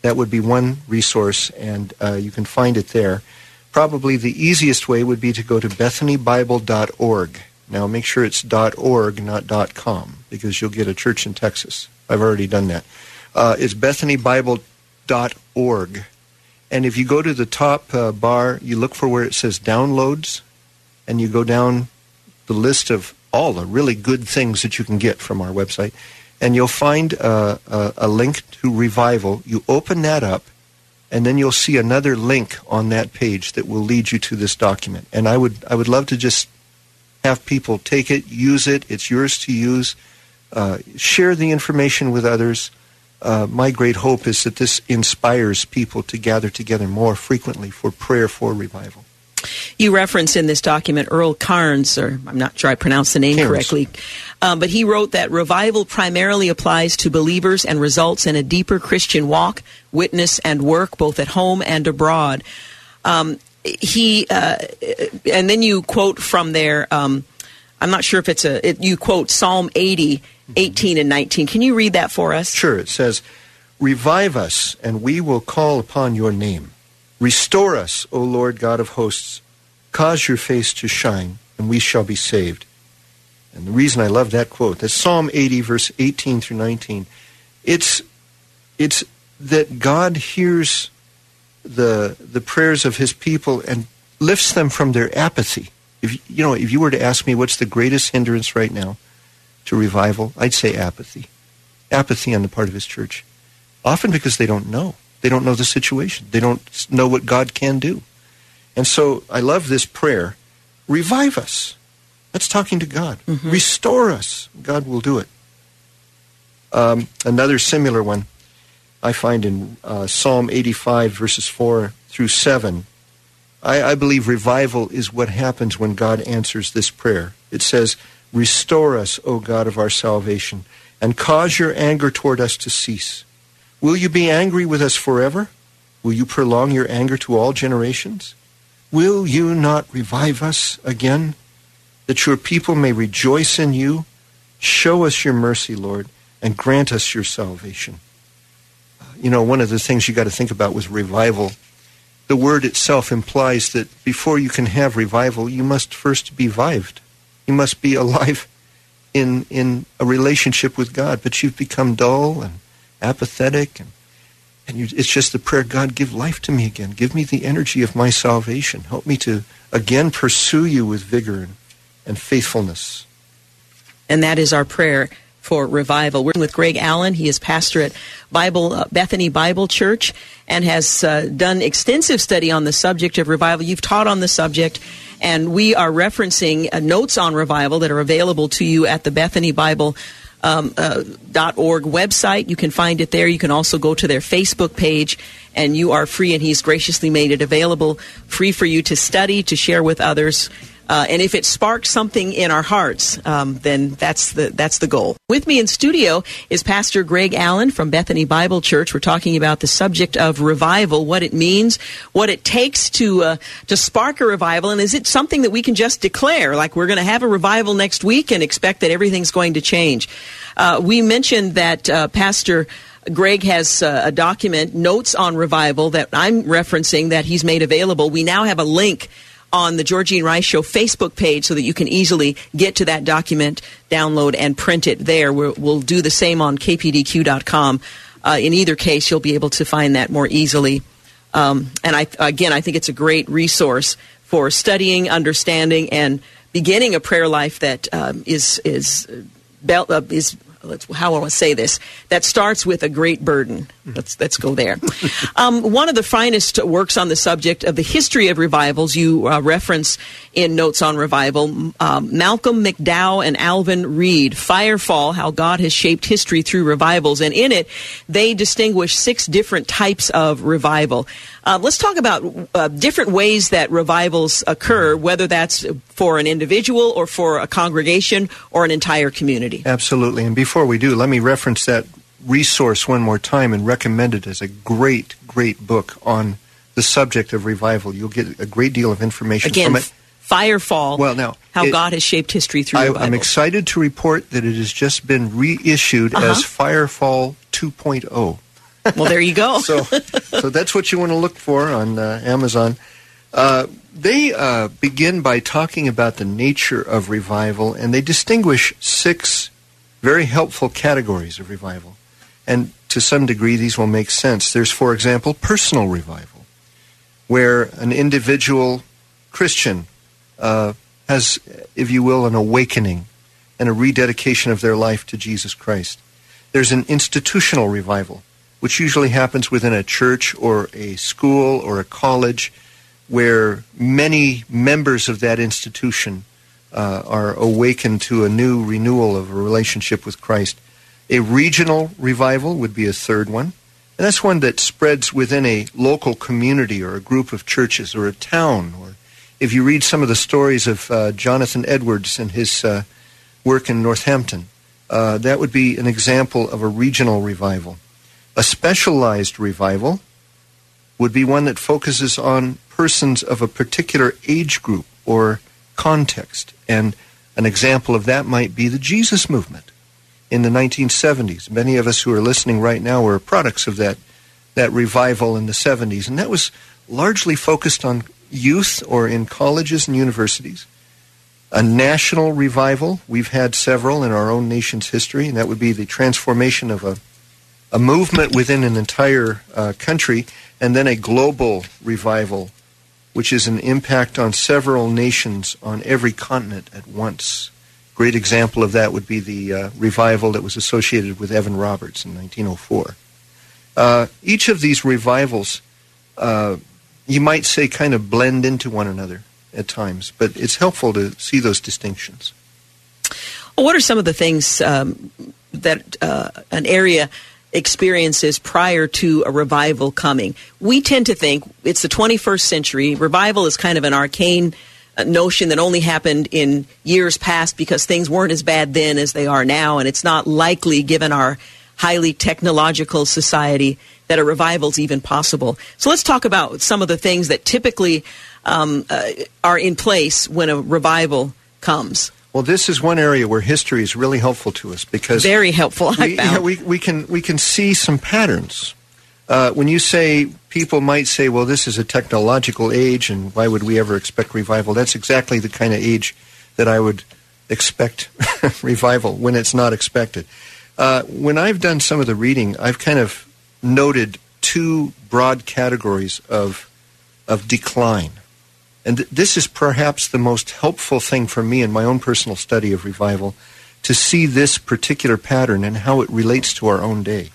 that would be one resource, and uh, you can find it there. Probably the easiest way would be to go to bethanybible.org. Now, make sure it's .org, not .com, because you'll get a church in Texas. I've already done that. Uh, it's bethanybible.org. And if you go to the top uh, bar, you look for where it says downloads, and you go down the list of all the really good things that you can get from our website and you'll find a, a, a, link to revival. You open that up, and then you'll see another link on that page that will lead you to this document. And I would I would love to just have people take it, use it. It's yours to use. Uh, share the information with others. Uh, my great hope is that this inspires people to gather together more frequently for prayer for revival. You reference in this document Earl Cairns, or I'm not sure I pronounced the name Cairns. correctly, um, but he wrote that revival primarily applies to believers and results in a deeper Christian walk, witness, and work both at home and abroad. Um, he uh, and then you quote from there. Um, I'm not sure if it's a. It, you quote Psalm 80, 18 and 19. Can you read that for us? Sure. It says, "Revive us, and we will call upon your name. Restore us, O Lord God of hosts. Cause your face to shine, and we shall be saved." And the reason I love that quote, that's Psalm 80, verse 18 through 19. It's it's that God hears the the prayers of His people and lifts them from their apathy. If you know, if you were to ask me what's the greatest hindrance right now to revival, I'd say apathy. Apathy on the part of His church, often because they don't know. They don't know the situation. They don't know what God can do. And so I love this prayer. Revive us. That's talking to God. Mm-hmm. Restore us. God will do it. Um, another similar one I find in uh, Psalm 85, verses 4 through 7. I, I believe revival is what happens when God answers this prayer. It says, Restore us, O God of our salvation, and cause your anger toward us to cease. Will you be angry with us forever? Will you prolong your anger to all generations? Will you not revive us again, that your people may rejoice in you? Show us your mercy, Lord, and grant us your salvation. Uh, you know, one of the things you got to think about with revival, the word itself implies that before you can have revival, you must first be vived. You must be alive in in a relationship with God, but you've become dull and apathetic and and you, it's just the prayer God give life to me again give me the energy of my salvation help me to again pursue you with vigor and, and faithfulness and that is our prayer for revival. We're with Greg Allen. He is pastor at Bible uh, Bethany Bible Church and has uh, done extensive study on the subject of revival. You've taught on the subject, and we are referencing uh, notes on revival that are available to you at the Bethany Bible. Um, uh, .org website. You can find it there. You can also go to their Facebook page, and you are free. And he's graciously made it available, free for you to study, to share with others. Uh, and if it sparks something in our hearts, um, then that's the that's the goal. With me in studio is Pastor Greg Allen from Bethany Bible Church. We're talking about the subject of revival, what it means, what it takes to uh, to spark a revival, and is it something that we can just declare, like we're going to have a revival next week and expect that everything's going to change? Uh, we mentioned that uh, Pastor. Greg has uh, a document, Notes on Revival, that I'm referencing that he's made available. We now have a link on the Georgene Rice Show Facebook page so that you can easily get to that document, download, and print it there. we will do the same on kpdq.com. Uh, in either case, you'll be able to find that more easily. Um, and I, again, I think it's a great resource for studying, understanding, and beginning a prayer life that um, is is uh, is let's how I want to say this that starts with a great burden. Let's let's go there. Um, one of the finest works on the subject of the history of revivals you uh, reference in Notes on Revival, um, Malcolm McDowell and Alvin Reid, Firefall: How God Has Shaped History Through Revivals, and in it they distinguish six different types of revival. Uh, let's talk about uh, different ways that revivals occur, whether that's for an individual or for a congregation or an entire community. Absolutely. And before we do, let me reference that resource one more time and recommend it as a great, great book on the subject of revival. You'll get a great deal of information Again, from it. Firefall. Well, now how it, God has shaped history through I, I'm excited to report that it has just been reissued Uh-huh. as Firefall 2.0. well, there you go. so, so that's what you want to look for on uh, Amazon. Uh, they uh, begin by talking about the nature of revival, and they distinguish six very helpful categories of revival. And to some degree, these will make sense. There's, for example, personal revival, where an individual Christian uh, has, if you will, an awakening and a rededication of their life to Jesus Christ. There's an institutional revival, which usually happens within a church or a school or a college where many members of that institution uh, are awakened to a new renewal of a relationship with Christ. A regional revival would be a third one. And that's one that spreads within a local community or a group of churches or a town. Or if you read some of the stories of uh, Jonathan Edwards and his uh, work in Northampton, uh, that would be an example of a regional revival. A specialized revival would be one that focuses on persons of a particular age group or context. And an example of that might be the Jesus movement in the 1970s. Many of us who are listening right now were products of that, that revival in the 70s. And that was largely focused on youth or in colleges and universities. A national revival, we've had several in our own nation's history, and that would be the transformation of a, a movement within an entire uh, country, and then a global revival which is an impact on several nations on every continent at once. Great example of that would be the uh, revival that was associated with Evan Roberts in 1904. Uh, each of these revivals, uh, you might say, kind of blend into one another at times, but it's helpful to see those distinctions. what are some of the things um, that uh, an area experiences prior to a revival coming. We tend to think it's the 21st century. Revival is kind of an arcane uh, notion that only happened in years past because things weren't as bad then as they are now, and it's not likely, given our highly technological society, that a revival is even possible. So let's talk about some of the things that typically um, uh, are in place when a revival comes. Well, this is one area where history is really helpful to us because very helpful. We, yeah, we, we can we can see some patterns. Uh, when you say people might say, "Well, this is a technological age, and why would we ever expect revival?" That's exactly the kind of age that I would expect revival when it's not expected. Uh, when I've done some of the reading, I've kind of noted two broad categories of of decline. And th- this is perhaps the most helpful thing for me in my own personal study of revival to see this particular pattern and how it relates to our own day.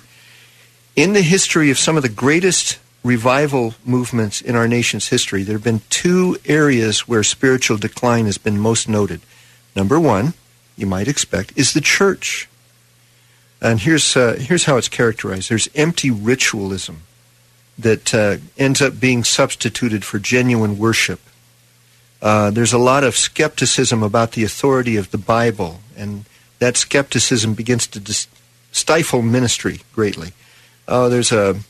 In the history of some of the greatest revival movements in our nation's history, there have been two areas where spiritual decline has been most noted. Number one, you might expect, is the church. And here's, uh, here's how it's characterized there's empty ritualism that uh, ends up being substituted for genuine worship. Uh, there's a lot of skepticism about the authority of the Bible, and that skepticism begins to dis- stifle ministry greatly. Uh, there's a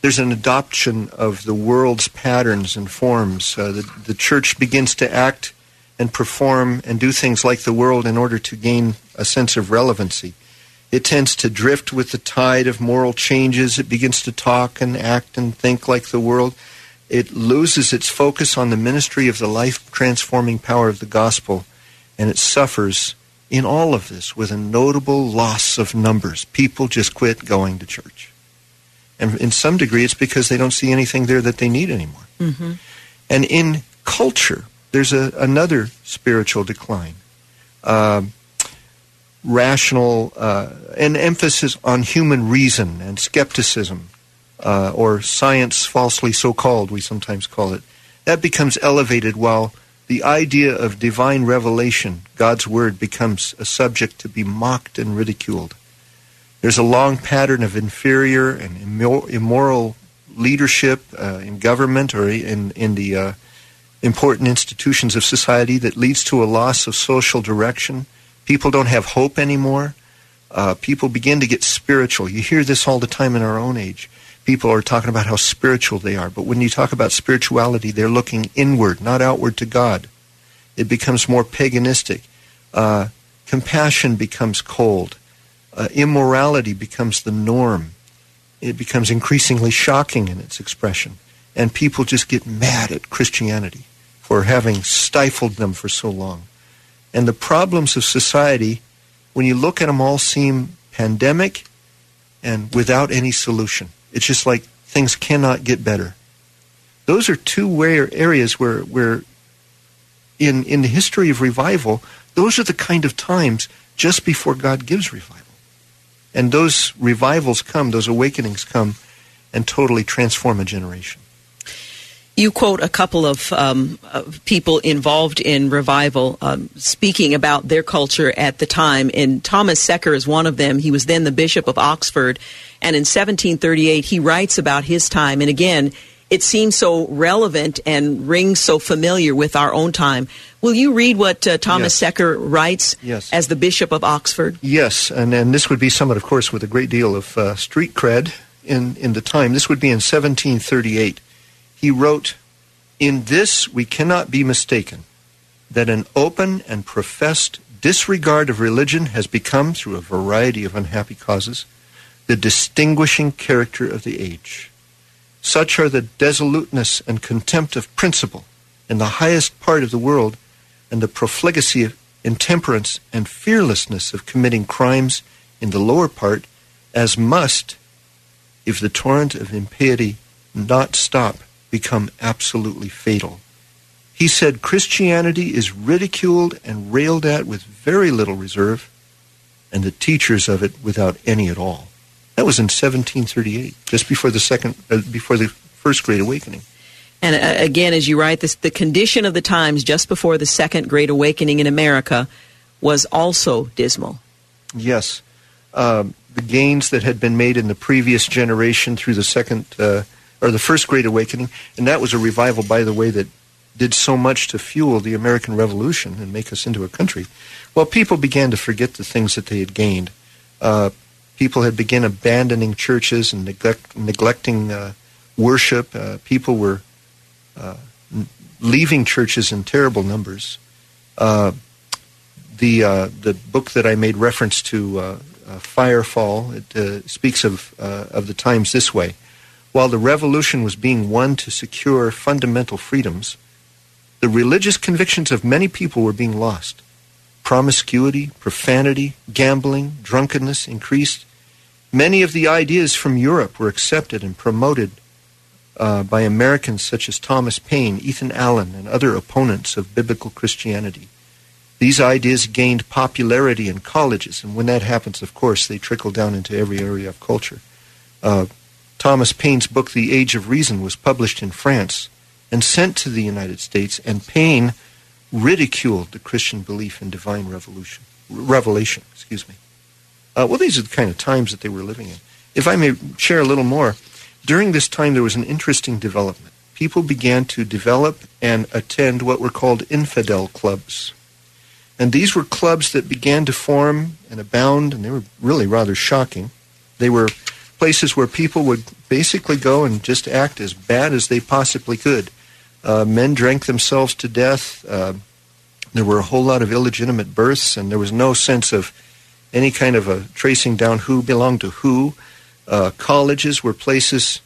there's an adoption of the world's patterns and forms. Uh, the, the church begins to act and perform and do things like the world in order to gain a sense of relevancy. It tends to drift with the tide of moral changes. It begins to talk and act and think like the world it loses its focus on the ministry of the life transforming power of the gospel, and it suffers in all of this with a notable loss of numbers. People just quit going to church. And in some degree, it's because they don't see anything there that they need anymore. Mm-hmm. And in culture, there's a, another spiritual decline. Uh, rational, uh, an emphasis on human reason and skepticism uh, or science falsely so called, we sometimes call it, that becomes elevated while the idea of divine revelation, God's Word, becomes a subject to be mocked and ridiculed. There's a long pattern of inferior and immoral leadership uh, in government or in, in the uh, important institutions of society that leads to a loss of social direction. People don't have hope anymore. Uh, people begin to get spiritual. You hear this all the time in our own age people are talking about how spiritual they are. But when you talk about spirituality, they're looking inward, not outward to God. It becomes more paganistic. Uh, compassion becomes cold. Uh, immorality becomes the norm. It becomes increasingly shocking in its expression. And people just get mad at Christianity for having stifled them for so long. And the problems of society, when you look at them all, seem pandemic and without any solution. It's just like things cannot get better. Those are two rare areas where, where in, in the history of revival, those are the kind of times just before God gives revival. And those revivals come, those awakenings come, and totally transform a generation. You quote a couple of, um, of people involved in revival um, speaking about their culture at the time, and Thomas Secker is one of them. He was then the Bishop of Oxford, and in 1738 he writes about his time. And again, it seems so relevant and rings so familiar with our own time. Will you read what uh, Thomas yes. Secker writes yes. as the Bishop of Oxford? Yes, and, and this would be someone, of course, with a great deal of uh, street cred in, in the time. This would be in 1738. He wrote, In this we cannot be mistaken, that an open and professed disregard of religion has become, through a variety of unhappy causes, the distinguishing character of the age. Such are the dissoluteness and contempt of principle in the highest part of the world, and the profligacy of intemperance and fearlessness of committing crimes in the lower part, as must, if the torrent of impiety not stop, become absolutely fatal. He said Christianity is ridiculed and railed at with very little reserve, and the teachers of it without any at all. That was in 1738, just before the second, uh, before the first Great Awakening. And uh, again, as you write this, the condition of the times just before the second Great Awakening in America was also dismal. Yes, um, the gains that had been made in the previous generation through the second uh, or the first Great Awakening, and that was a revival, by the way, that did so much to fuel the American Revolution and make us into a country. Well, people began to forget the things that they had gained. Uh, people had begun abandoning churches and neglect, neglecting uh, worship. Uh, people were uh, leaving churches in terrible numbers. Uh, the uh, the book that I made reference to, Firefall, it speaks of of the times this way: while the revolution was being won to secure fundamental freedoms, the religious convictions of many people were being lost. Promiscuity, profanity, gambling, drunkenness increased. Many of the ideas from Europe were accepted and promoted uh, by Americans such as Thomas Paine, Ethan Allen, and other opponents of biblical Christianity. These ideas gained popularity in colleges, and when that happens, of course, they trickle down into every area of culture. Uh, Thomas Paine's book, The Age of Reason, was published in France and sent to the United States, and Paine ridiculed the Christian belief in divine revolution, revelation. Excuse me. Uh, well, these are the kind of times that they were living in. If I may share a little more, during this time, there was an interesting development. People began to develop and attend what were called infidel clubs. And these were clubs that began to form and abound, and they were really rather shocking. They were places where people would basically go and just act as bad as they possibly could. Uh, men drank themselves to death. Uh, there were a whole lot of illegitimate births, and there was no sense of any kind of a tracing down who belonged to who. Uh, colleges were places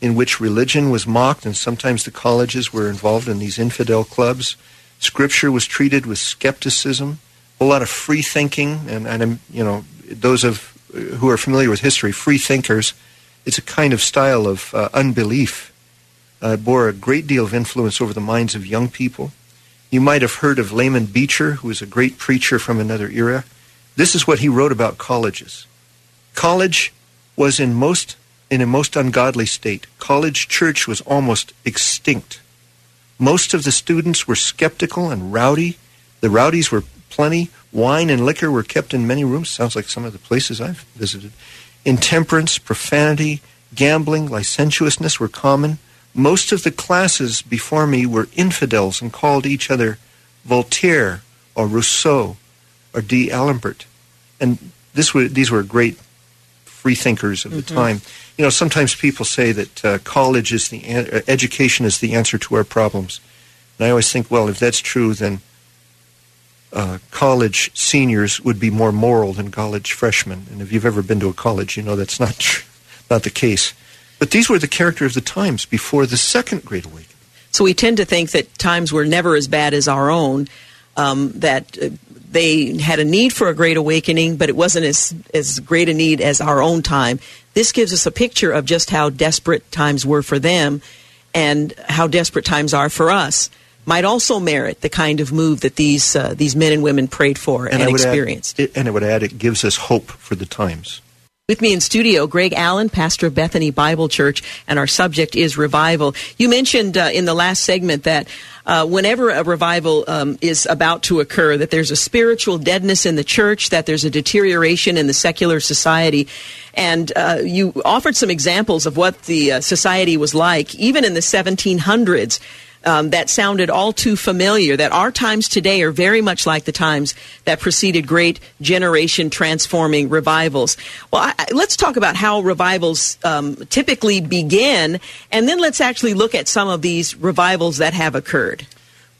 in which religion was mocked, and sometimes the colleges were involved in these infidel clubs. Scripture was treated with skepticism, a lot of free thinking, and, and you know those of who are familiar with history, free thinkers. It's a kind of style of uh, unbelief. Uh, bore a great deal of influence over the minds of young people. You might have heard of Lyman Beecher, who was a great preacher from another era. This is what he wrote about colleges. College was in most in a most ungodly state. College church was almost extinct. Most of the students were skeptical and rowdy. The rowdies were plenty. Wine and liquor were kept in many rooms. Sounds like some of the places I've visited. Intemperance, profanity, gambling, licentiousness were common. Most of the classes before me were infidels and called each other Voltaire or Rousseau or D'Alembert. And this were, these were great free thinkers of the mm-hmm. time. You know, sometimes people say that uh, college is the an- uh, education is the answer to our problems, and I always think, well, if that's true, then uh, college seniors would be more moral than college freshmen. And if you've ever been to a college, you know that's not not the case. But these were the character of the times before the Second Great Awakening. So we tend to think that times were never as bad as our own. Um, that uh, they had a need for a great awakening, but it wasn't as, as great a need as our own time. This gives us a picture of just how desperate times were for them and how desperate times are for us. Might also merit the kind of move that these uh, these men and women prayed for and, and experienced. Add, and I would add, it gives us hope for the times. With me in studio, Greg Allen, pastor of Bethany Bible Church, and our subject is revival. You mentioned uh, in the last segment that uh, whenever a revival um, is about to occur, that there's a spiritual deadness in the church, that there's a deterioration in the secular society. And uh, you offered some examples of what the uh, society was like, even in the 1700s um, that sounded all too familiar, that our times today are very much like the times that preceded great generation transforming revivals. Well, I, let's talk about how revivals um, typically begin, and then let's actually look at some of these revivals that have occurred.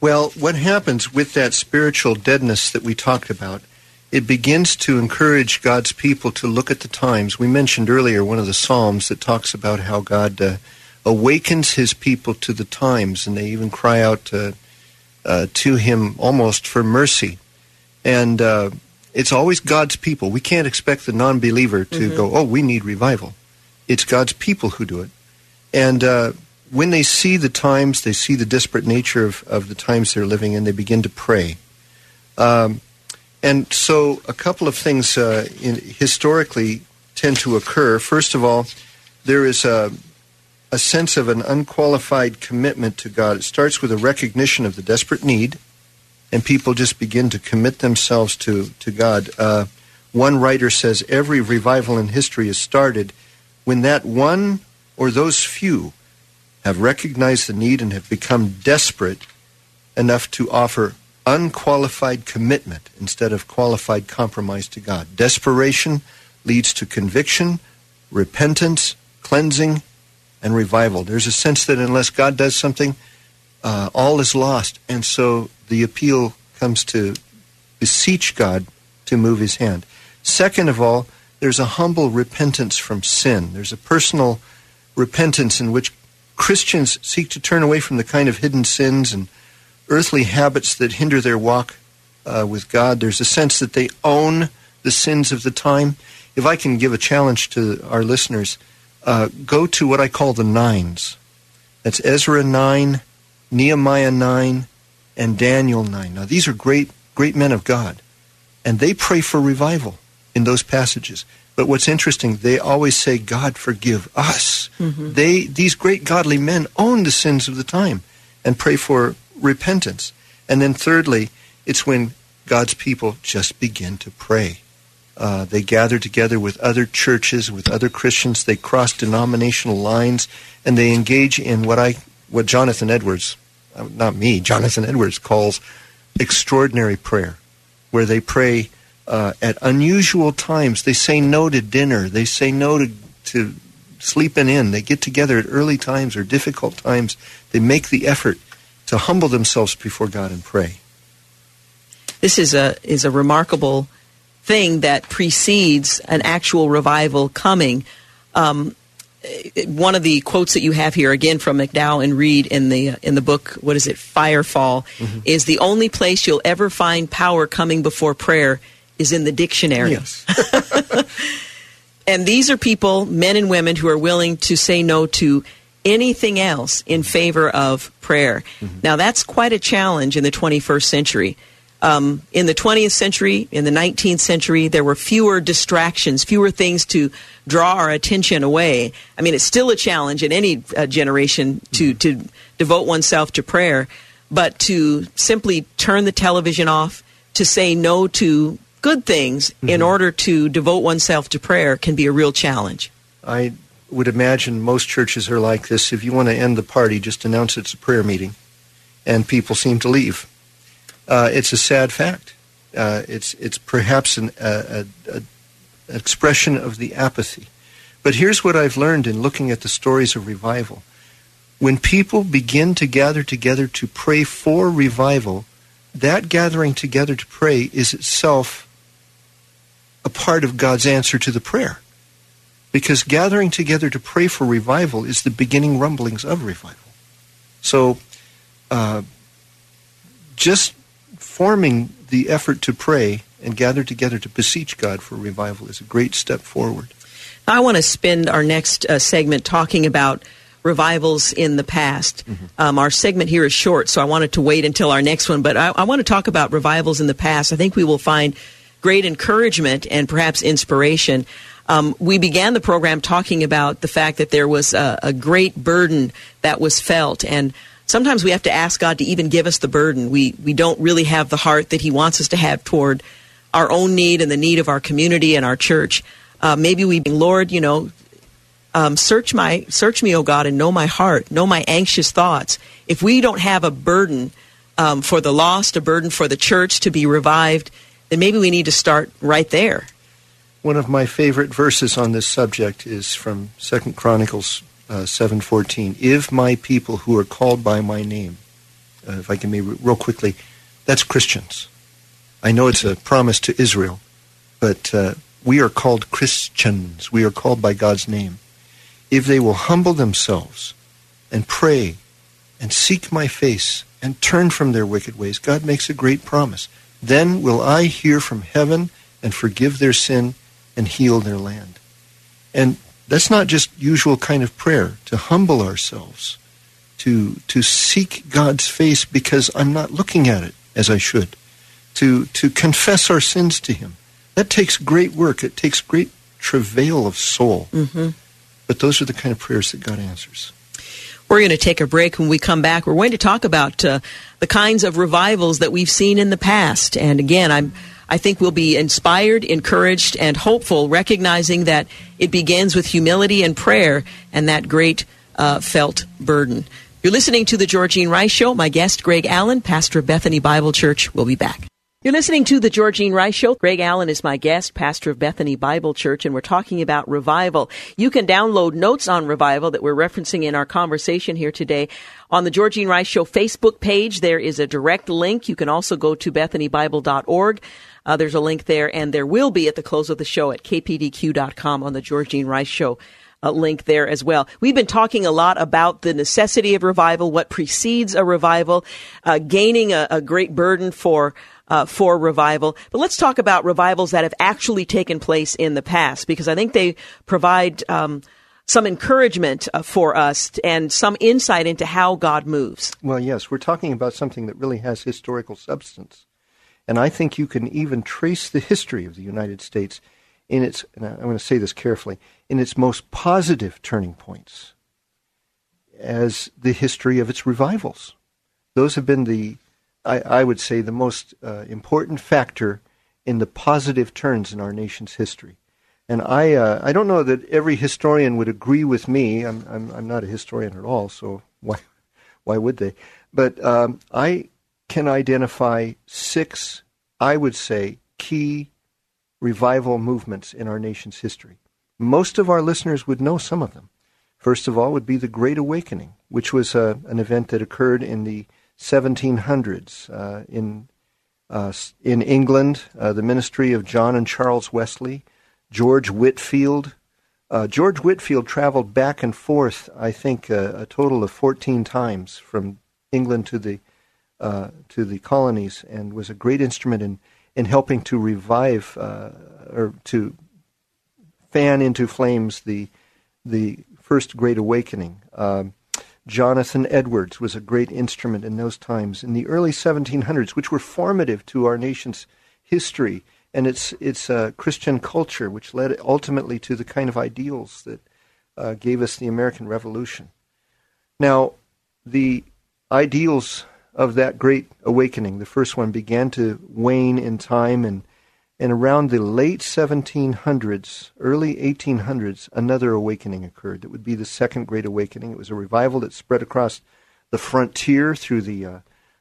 Well, what happens with that spiritual deadness that we talked about? It begins to encourage God's people to look at the times. We mentioned earlier one of the Psalms that talks about how God. Uh, awakens his people to the times, and they even cry out uh, uh, to him almost for mercy. And uh, it's always God's people. We can't expect the non believer to mm-hmm. go, oh, we need revival. It's God's people who do it. And uh, when they see the times, they see the disparate nature of, of the times they're living in, they begin to pray. Um, and so, a couple of things uh, in, historically tend to occur. First of all, there is a a sense of an unqualified commitment to God. It starts with a recognition of the desperate need, and people just begin to commit themselves to, to God. Uh, one writer says every revival in history is started when that one or those few have recognized the need and have become desperate enough to offer unqualified commitment instead of qualified compromise to God. Desperation leads to conviction, repentance, cleansing, and revival. There's a sense that unless God does something, uh, all is lost. And so the appeal comes to beseech God to move his hand. Second of all, there's a humble repentance from sin. There's a personal repentance in which Christians seek to turn away from the kind of hidden sins and earthly habits that hinder their walk uh, with God. There's a sense that they own the sins of the time. If I can give a challenge to our listeners, uh, go to what I call the nines. That's Ezra 9, Nehemiah 9, and Daniel 9. Now, these are great, great men of God, and they pray for revival in those passages. But what's interesting, they always say, God, forgive us. Mm-hmm. They, these great godly men own the sins of the time and pray for repentance. And then, thirdly, it's when God's people just begin to pray. Uh, they gather together with other churches, with other Christians. They cross denominational lines, and they engage in what I, what Jonathan Edwards, uh, not me, Jonathan Edwards calls extraordinary prayer, where they pray uh, at unusual times. They say no to dinner. They say no to, to sleeping in. They get together at early times or difficult times. They make the effort to humble themselves before God and pray. This is a is a remarkable thing that precedes an actual revival coming. Um, one of the quotes that you have here again from McDowell and Reid in the in the book what is it Firefall mm-hmm. is the only place you'll ever find power coming before prayer is in the dictionary. Yes. and these are people, men and women who are willing to say no to anything else in favor of prayer. Mm-hmm. Now that's quite a challenge in the 21st century um, in the 20th century, in the 19th century, there were fewer distractions, fewer things to draw our attention away. I mean, it's still a challenge in any uh, generation to, mm-hmm. to devote oneself to prayer, but to simply turn the television off, to say no to good things mm-hmm. in order to devote oneself to prayer can be a real challenge. I would imagine most churches are like this. If you want to end the party, just announce it's a prayer meeting, and people seem to leave uh, it's a sad fact. Uh, it's it's perhaps an a, a, a expression of the apathy. But here's what I've learned in looking at the stories of revival. When people begin to gather together to pray for revival, that gathering together to pray is itself a part of God's answer to the prayer. Because gathering together to pray for revival is the beginning rumblings of revival. So, uh, just forming the effort to pray and gather together to beseech God for revival is a great step forward. I want to spend our next uh, segment talking about revivals in the past. Mm-hmm. Um, our segment here is short, so I wanted to wait until our next one, but I, I want to talk about revivals in the past. I think we will find great encouragement and perhaps inspiration. Um, we began the program talking about the fact that there was a, a great burden that was felt, and sometimes we have to ask God to even give us the burden. We we don't really have the heart that He wants us to have toward our own need and the need of our community and our church. Uh, maybe we, Lord, you know, um, search my search me, O God, and know my heart, know my anxious thoughts. If we don't have a burden um, for the lost, a burden for the church to be revived, then maybe we need to start right there. One of my favorite verses on this subject is from Second Chronicles uh, seven fourteen. If my people who are called by my name, uh, if I can maybe real quickly, that's Christians. I know it's a promise to Israel, but uh, we are called Christians. We are called by God's name if they will humble themselves and pray and seek my face and turn from their wicked ways, God makes a great promise. Then will I hear from heaven and forgive their sin and heal their land. And that's not just usual kind of prayer to humble ourselves, to to seek God's face because I'm not looking at it as I should, to to confess our sins to Him. That takes great work. It takes great travail of soul. Mm-hmm. But those are the kind of prayers that God answers. We're going to take a break. When we come back, we're going to talk about uh, the kinds of revivals that we've seen in the past. And again, I'm, I think we'll be inspired, encouraged, and hopeful, recognizing that it begins with humility and prayer and that great uh, felt burden. You're listening to the Georgene Rice Show. My guest, Greg Allen, pastor of Bethany Bible Church, will be back. You're listening to the Georgene Rice Show. Greg Allen is my guest, pastor of Bethany Bible Church, and we're talking about revival. You can download notes on revival that we're referencing in our conversation here today on the Georgene Rice Show Facebook page. There is a direct link. You can also go to bethanybible.org. Uh, there's a link there, and there will be at the close of the show at kpdq.com on the Georgene Rice Show. Uh, link there as well. We've been talking a lot about the necessity of revival, what precedes a revival, uh, gaining a, a great burden for uh, for revival. But let's talk about revivals that have actually taken place in the past, because I think they provide um, some encouragement uh, for us and some insight into how God moves. Well, yes, we're talking about something that really has historical substance. And I think you can even trace the history of the United States in its, and I'm going to say this carefully, in its most positive turning points as the history of its revivals. Those have been the I, I would say, the most uh, important factor in the positive turns in our nation's history. And I, uh, I don't know that every historian would agree with me. I'm, I'm, I'm not a historian at all, so why, why would they? But um, I can identify six, I would say, key revival movements in our nation's history. Most of our listeners would know some of them. First of all, would be the Great Awakening, which was uh, an event that occurred in the 1700s uh, in uh, in England, uh, the ministry of John and Charles Wesley, George Whitefield. Uh, George Whitefield traveled back and forth, I think, a total of 14 times from England to the uh, to the colonies, and was a great instrument in in helping to revive or to fan into flames the the first Great Awakening. Um, Jonathan Edwards was a great instrument in those times in the early 1700s, which were formative to our nation's history and its its uh, Christian culture, which led ultimately to the kind of ideals that uh, gave us the American Revolution. Now, the ideals of that great awakening, the first one, began to wane in time and and around the late 1700s, early 1800s, another awakening occurred. That would be the Second Great Awakening. It was a revival that spread across the frontier through the uh,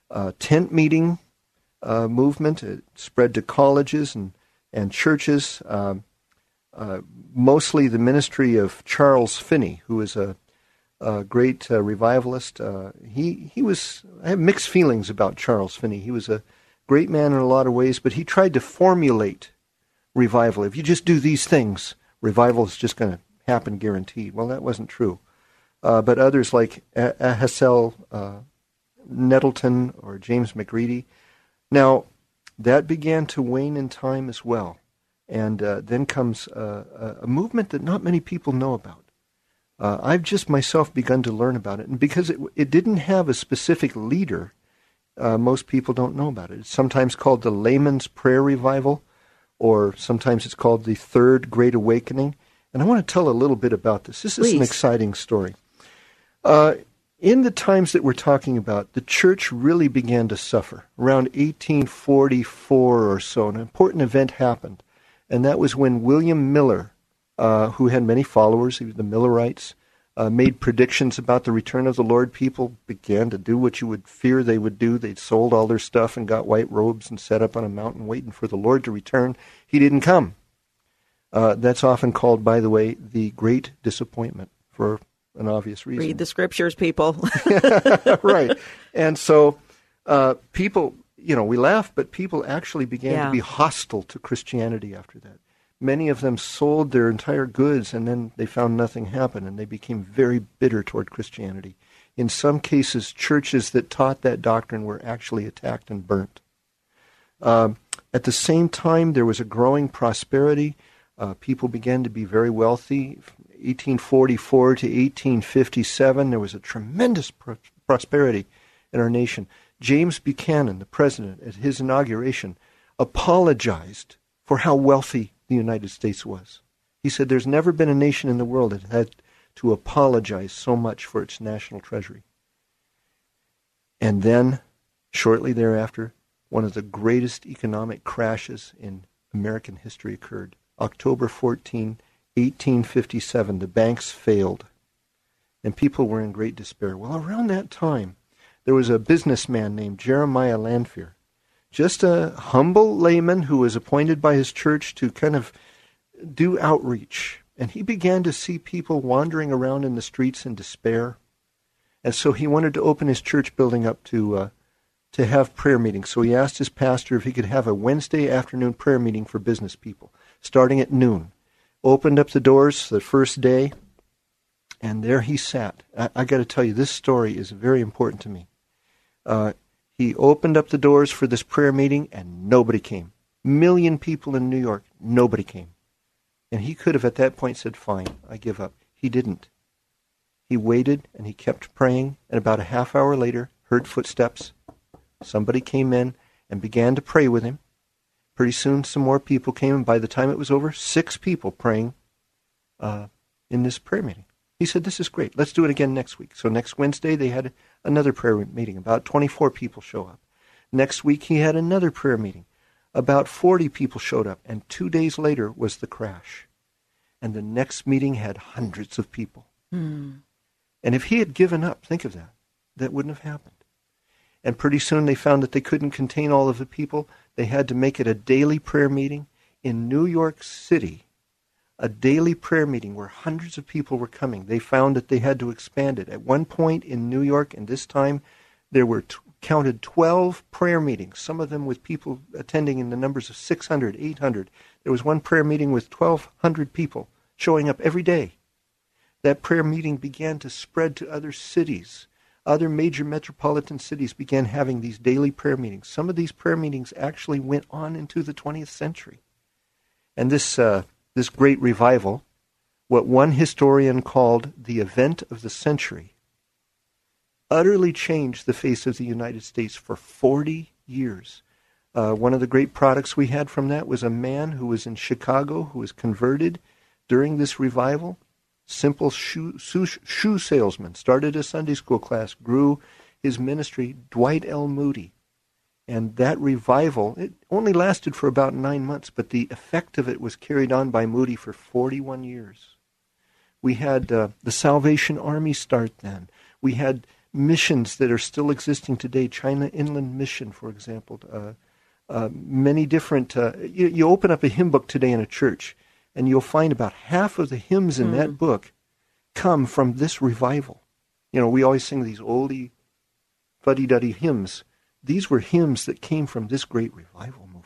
uh, tent meeting uh, movement. It spread to colleges and, and churches. Um, uh, mostly the ministry of Charles Finney, who was a, a great uh, revivalist. Uh, he, he was, I have mixed feelings about Charles Finney. He was a great man in a lot of ways, but he tried to formulate revival. If you just do these things, revival is just going to happen guaranteed. Well, that wasn't true. Uh, but others like Asahel uh, Nettleton or James McGready. Now, that began to wane in time as well. And uh, then comes a movement that not many people know about. Uh, I've just myself begun to learn about it. And because it, it didn't have a specific leader, uh, most people don't know about it. It's sometimes called the layman's prayer revival, or sometimes it's called the Third Great Awakening. And I want to tell a little bit about this. This is an exciting story. Uh, in the times that we're talking about, the church really began to suffer. Around 1844 or so, an important event happened. And that was when William Miller, uh, who had many followers, the Millerites, uh, made predictions about the return of the Lord. People began to do what you would fear they would do. They'd sold all their stuff and got white robes and set up on a mountain waiting for the Lord to return. He didn't come. Uh, that's often called, by the way, the Great Disappointment for an obvious reason. Read the scriptures, people. right. And so uh, people, you know, we laugh, but people actually began Yeah. to be hostile to Christianity after that. Many of them sold their entire goods and then they found nothing happen and they became very bitter toward Christianity. In some cases, churches that taught that doctrine were actually attacked and burnt. Um, at the same time, there was a growing prosperity. Uh, people began to be very wealthy. 1844 to 1857, there was a tremendous pro- prosperity in our nation. James Buchanan, the president, at his inauguration, apologized for how wealthy the United States was. He said, There's never been a nation in the world that had to apologize so much for its national treasury. And then, shortly thereafter, one of the greatest economic crashes in American history occurred. October 14, 1857, the banks failed, and people were in great despair. Well, around that time, there was a businessman named Jeremiah Lanphier, just a humble layman who was appointed by his church to kind of do outreach. And he began to see people wandering around in the streets in despair. And so he wanted to open his church building up to uh, to have prayer meetings. So he asked his pastor if he could have a Wednesday afternoon prayer meeting for business people, starting at noon. Opened up the doors the first day, and there he sat. I, I got to tell you, this story is very important to me. Uh, he opened up the doors for this prayer meeting, and nobody came. Million people in New York, nobody came. And he could have at that point said, Fine, I give up. He didn't. He waited and he kept praying, and about a half hour later, heard footsteps. Somebody came in and began to pray with him. Pretty soon, some more people came, and by the time it was over, six people praying uh, in this prayer meeting. He said, This is great. Let's do it again next week. So, next Wednesday, they had another prayer meeting. About 24 people show up. Next week, he had another prayer meeting. About 40 people showed up, and two days later was the crash. And the next meeting had hundreds of people. Hmm. And if he had given up, think of that, that wouldn't have happened. And pretty soon they found that they couldn't contain all of the people. They had to make it a daily prayer meeting in New York City, a daily prayer meeting where hundreds of people were coming. They found that they had to expand it. At one point in New York, and this time, there were t- counted 12 prayer meetings, some of them with people attending in the numbers of 600, 800. There was one prayer meeting with 1,200 people showing up every day. That prayer meeting began to spread to other cities. Other major metropolitan cities began having these daily prayer meetings. Some of these prayer meetings actually went on into the 20th century. And this, uh, this great revival, what one historian called the event of the century, utterly changed the face of the United States for 40 years. Uh, one of the great products we had from that was a man who was in Chicago who was converted during this revival. Simple shoe, shoe, shoe salesman, started a Sunday school class, grew his ministry, Dwight L. Moody. And that revival, it only lasted for about nine months, but the effect of it was carried on by Moody for 41 years. We had uh, the Salvation Army start then. We had missions that are still existing today. China Inland Mission, for example. Uh, uh, many different. Uh, you, you open up a hymn book today in a church, and you'll find about half of the hymns in that book come from this revival. You know, we always sing these oldie, fuddy duddy hymns. These were hymns that came from this great revival movement.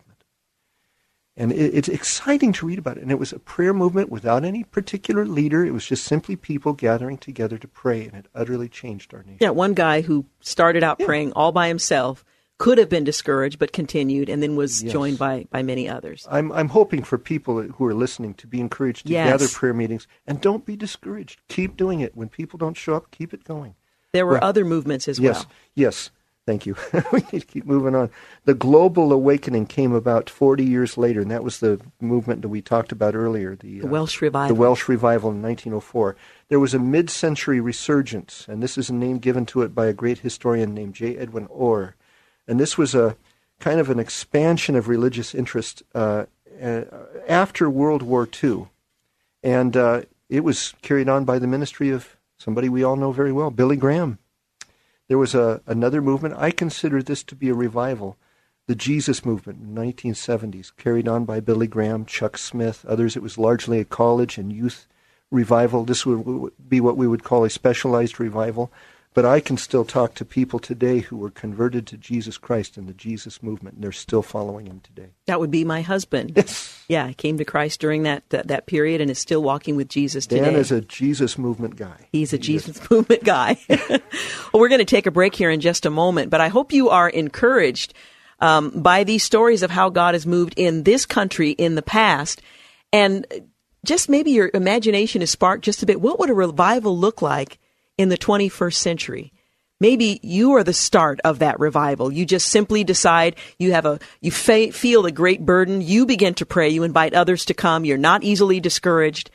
And it, it's exciting to read about it. And it was a prayer movement without any particular leader. It was just simply people gathering together to pray, and it utterly changed our nation. Yeah, one guy who started out praying all by himself could have been discouraged but continued and then was Yes. joined by, by many others. I'm, I'm hoping for people who are listening to be encouraged to Yes. gather prayer meetings and don't be discouraged. Keep doing it. When people don't show up, keep it going. There were Well, other movements as yes, well. yes. Thank you. we need to keep moving on. The global awakening came about 40 years later, and that was the movement that we talked about earlier. The, the Welsh Revival. The Welsh Revival in 1904. There was a mid-century resurgence, and this is a name given to it by a great historian named J. Edwin Orr. And this was a kind of an expansion of religious interest uh, uh, after World War II, and uh, it was carried on by the ministry of somebody we all know very well, Billy Graham. There was a, another movement. I consider this to be a revival. The Jesus movement in the 1970s, carried on by Billy Graham, Chuck Smith, others. It was largely a college and youth revival. This would be what we would call a specialized revival. But I can still talk to people today who were converted to Jesus Christ in the Jesus movement, and they're still following him today. That would be my husband. Yes. Yeah, he came to Christ during that, that, that period and is still walking with Jesus today. Dan is a Jesus movement guy. He's a Jesus yes. movement guy. well, we're going to take a break here in just a moment, but I hope you are encouraged um, by these stories of how God has moved in this country in the past. And just maybe your imagination is sparked just a bit. What would a revival look like in the 21st century. Maybe you are the start of that revival. You just simply decide you have a, you fa- feel a great burden. You begin to pray. You invite others to come. You're not easily discouraged.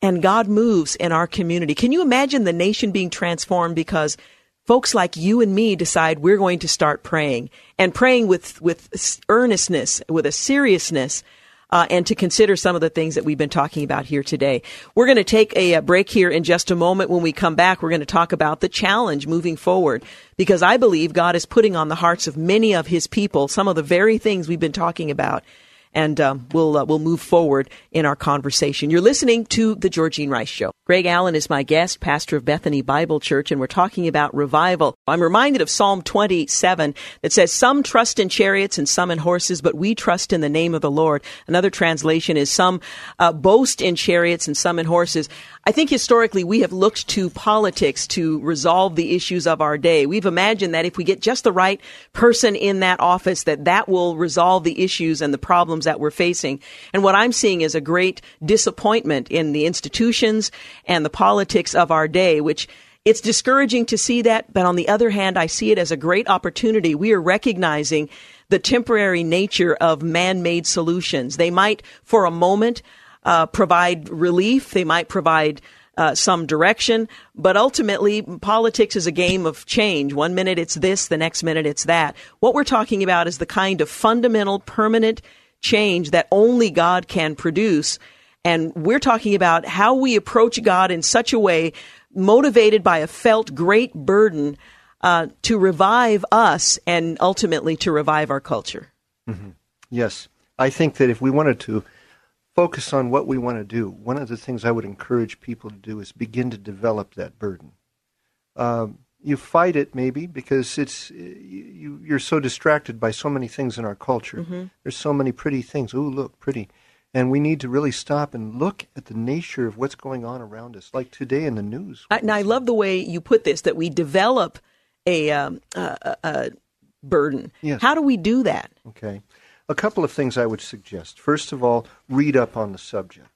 And God moves in our community. Can you imagine the nation being transformed because folks like you and me decide we're going to start praying and praying with, with earnestness, with a seriousness uh, and to consider some of the things that we've been talking about here today. We're going to take a, a break here in just a moment. When we come back, we're going to talk about the challenge moving forward because I believe God is putting on the hearts of many of his people some of the very things we've been talking about and um, we'll uh, we'll move forward in our conversation. You're listening to the Georgene Rice Show. Greg Allen is my guest, pastor of Bethany Bible Church, and we're talking about revival. I'm reminded of Psalm 27 that says, "Some trust in chariots and some in horses, but we trust in the name of the Lord." Another translation is, "Some uh, boast in chariots and some in horses." I think historically we have looked to politics to resolve the issues of our day. We've imagined that if we get just the right person in that office, that that will resolve the issues and the problems that we're facing. And what I'm seeing is a great disappointment in the institutions and the politics of our day, which it's discouraging to see that, but on the other hand, I see it as a great opportunity. We are recognizing the temporary nature of man-made solutions. They might, for a moment, uh, provide relief. They might provide uh, some direction, but ultimately, politics is a game of change. One minute it's this, the next minute it's that. What we're talking about is the kind of fundamental, permanent change that only God can produce. And we're talking about how we approach God in such a way, motivated by a felt great burden uh, to revive us and ultimately to revive our culture. Mm-hmm. Yes. I think that if we wanted to focus on what we want to do, one of the things I would encourage people to do is begin to develop that burden. Um, you fight it maybe because it's you, you're so distracted by so many things in our culture. Mm-hmm. There's so many pretty things. Oh, look, pretty. And we need to really stop and look at the nature of what's going on around us, like today in the news. I, and I love the way you put this that we develop a, um, a, a burden. Yes. How do we do that? Okay. A couple of things I would suggest. First of all, read up on the subject.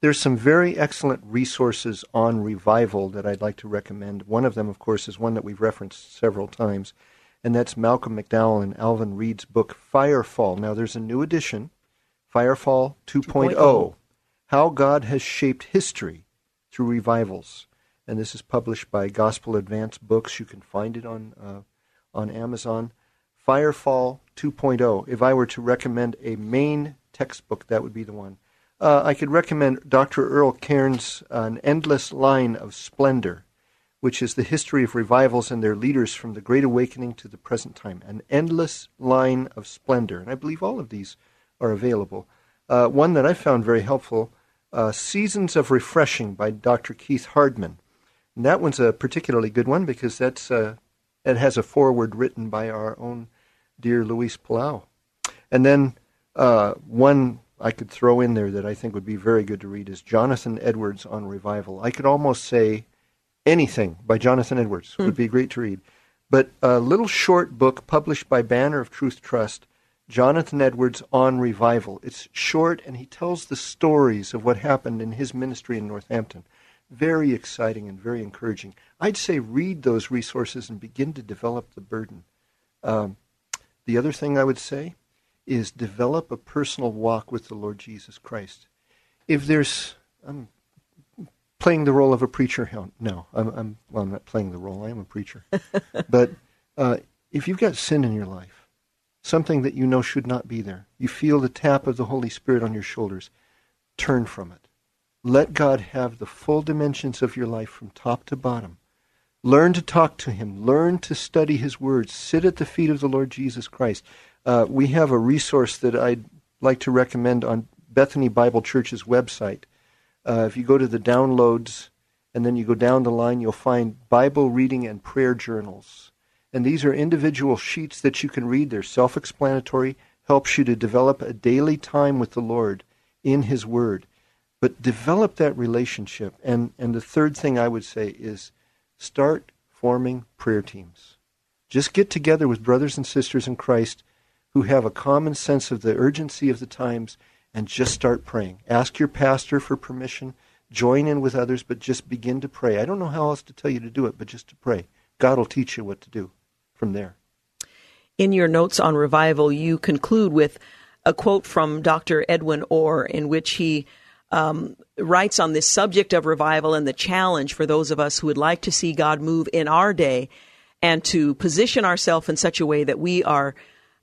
There's some very excellent resources on revival that I'd like to recommend. One of them, of course, is one that we've referenced several times, and that's Malcolm McDow and Alvin Reid's book Firefall. Now, there's a new edition, Firefall 2.0, 2.0 How God Has Shaped History Through Revivals. And this is published by Gospel Advance Books. You can find it on, uh, on Amazon. Firefall 2.0. If I were to recommend a main textbook, that would be the one. Uh, I could recommend Dr. Earl Cairns' An Endless Line of Splendor, which is the history of revivals and their leaders from the Great Awakening to the present time. An Endless Line of Splendor. And I believe all of these are available. Uh, one that I found very helpful uh, Seasons of Refreshing by Dr. Keith Hardman. And that one's a particularly good one because that's uh, it has a foreword written by our own dear Luis Palau. And then uh, one I could throw in there that I think would be very good to read is Jonathan Edwards on revival. I could almost say anything by Jonathan Edwards hmm. would be great to read. But a little short book published by Banner of Truth Trust, Jonathan Edwards on revival. It's short and he tells the stories of what happened in his ministry in Northampton. Very exciting and very encouraging. I'd say read those resources and begin to develop the burden Um, the other thing I would say is develop a personal walk with the Lord Jesus Christ. If there's, I'm playing the role of a preacher. No, I'm, I'm well, I'm not playing the role. I am a preacher. but uh, if you've got sin in your life, something that you know should not be there, you feel the tap of the Holy Spirit on your shoulders, turn from it. Let God have the full dimensions of your life from top to bottom. Learn to talk to Him. Learn to study His words. Sit at the feet of the Lord Jesus Christ. Uh, we have a resource that I'd like to recommend on Bethany Bible Church's website. Uh, if you go to the downloads and then you go down the line, you'll find Bible reading and prayer journals. And these are individual sheets that you can read. They're self explanatory, helps you to develop a daily time with the Lord in His Word. But develop that relationship. And, and the third thing I would say is start forming prayer teams. Just get together with brothers and sisters in Christ who have a common sense of the urgency of the times and just start praying. Ask your pastor for permission. Join in with others, but just begin to pray. I don't know how else to tell you to do it, but just to pray. God will teach you what to do from there. In your notes on revival, you conclude with a quote from Dr. Edwin Orr, in which he um, writes on this subject of revival and the challenge for those of us who would like to see God move in our day and to position ourselves in such a way that we are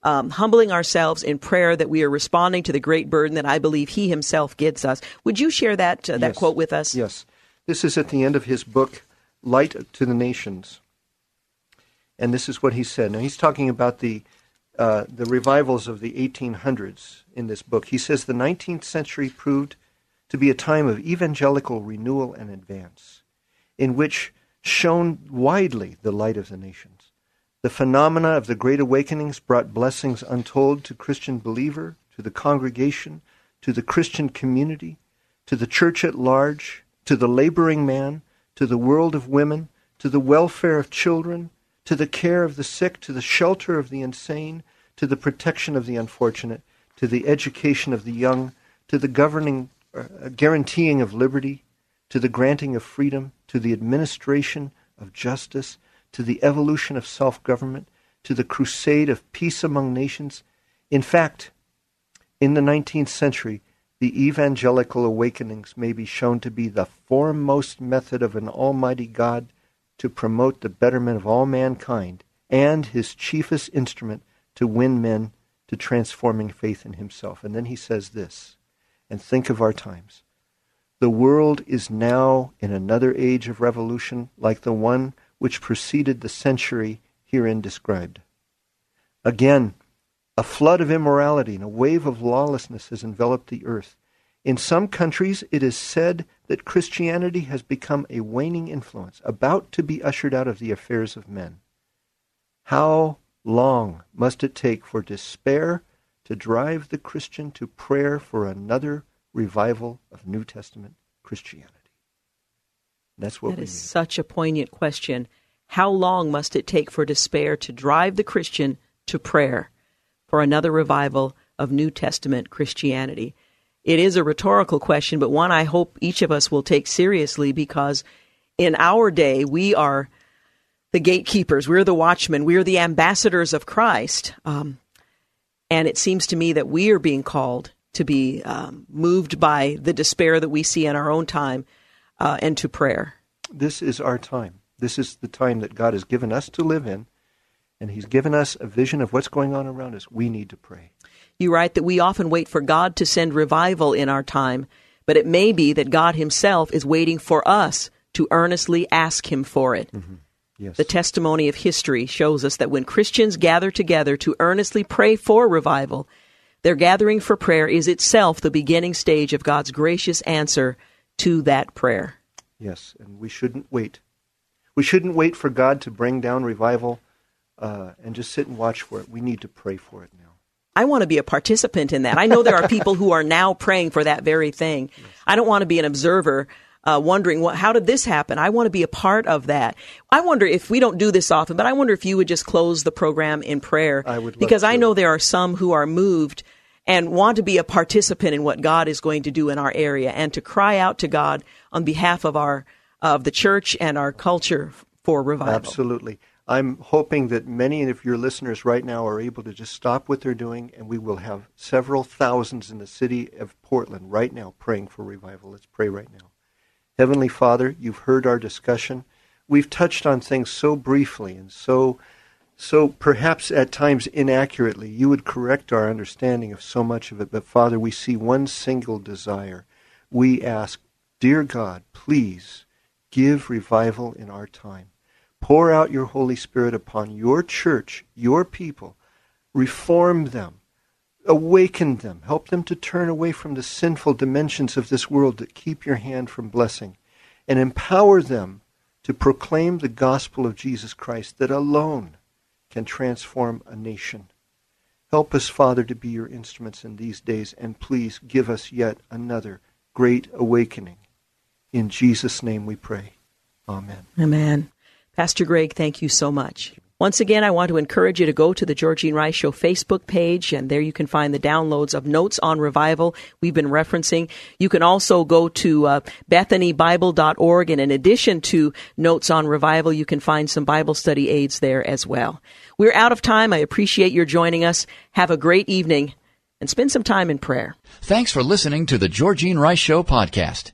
um, humbling ourselves in prayer that we are responding to the great burden that I believe He Himself gives us. Would you share that uh, that yes. quote with us? Yes. This is at the end of his book, Light to the Nations, and this is what he said. Now he's talking about the uh, the revivals of the 1800s in this book. He says the 19th century proved to be a time of evangelical renewal and advance, in which shone widely the light of the nations. The phenomena of the Great Awakenings brought blessings untold to Christian believer, to the congregation, to the Christian community, to the church at large, to the laboring man, to the world of women, to the welfare of children, to the care of the sick, to the shelter of the insane, to the protection of the unfortunate, to the education of the young, to the governing, uh, Uh, guaranteeing of liberty, to the granting of freedom, to the administration of justice, to the evolution of self government, to the crusade of peace among nations. In fact, in the 19th century, the evangelical awakenings may be shown to be the foremost method of an Almighty God to promote the betterment of all mankind and his chiefest instrument to win men to transforming faith in himself. And then he says this, and think of our times. The world is now in another age of revolution like the one which preceded the century herein described. Again, a flood of immorality and a wave of lawlessness has enveloped the earth. In some countries, it is said that Christianity has become a waning influence, about to be ushered out of the affairs of men. How long must it take for despair to drive the Christian to prayer for another revival of New Testament Christianity? That's what that we is need. such a poignant question. How long must it take for despair to drive the Christian to prayer for another revival of New Testament Christianity? It is a rhetorical question, but one I hope each of us will take seriously because in our day we are the gatekeepers, we're the watchmen, we're the ambassadors of Christ. Um, and it seems to me that we are being called to be um, moved by the despair that we see in our own time uh, and to prayer. This is our time. This is the time that God has given us to live in, and He's given us a vision of what's going on around us. We need to pray. You write that we often wait for God to send revival in our time, but it may be that God Himself is waiting for us to earnestly ask Him for it. Mm-hmm. Yes. The testimony of history shows us that when Christians gather together to earnestly pray for revival, their gathering for prayer is itself the beginning stage of God's gracious answer to that prayer. Yes, and we shouldn't wait. We shouldn't wait for God to bring down revival uh, and just sit and watch for it. We need to pray for it now. I want to be a participant in that. I know there are people who are now praying for that very thing. Yes. I don't want to be an observer uh, wondering what, how did this happen? I want to be a part of that. I wonder if we don't do this often, but I wonder if you would just close the program in prayer. I would because to. I know there are some who are moved and want to be a participant in what God is going to do in our area and to cry out to God on behalf of our of the church and our culture for revival. Absolutely. I'm hoping that many of your listeners right now are able to just stop what they're doing, and we will have several thousands in the city of Portland right now praying for revival. Let's pray right now. Heavenly Father, you've heard our discussion. We've touched on things so briefly and so, so perhaps at times inaccurately. You would correct our understanding of so much of it, but Father, we see one single desire. We ask, Dear God, please give revival in our time. Pour out your Holy Spirit upon your church, your people. Reform them. Awaken them. Help them to turn away from the sinful dimensions of this world that keep your hand from blessing. And empower them to proclaim the gospel of Jesus Christ that alone can transform a nation. Help us, Father, to be your instruments in these days, and please give us yet another great awakening. In Jesus' name we pray. Amen. Amen. Pastor Greg, thank you so much. Once again, I want to encourage you to go to the Georgene Rice Show Facebook page, and there you can find the downloads of notes on revival we've been referencing. You can also go to uh, BethanyBible.org, and in addition to notes on revival, you can find some Bible study aids there as well. We're out of time. I appreciate your joining us. Have a great evening, and spend some time in prayer. Thanks for listening to the Georgene Rice Show podcast.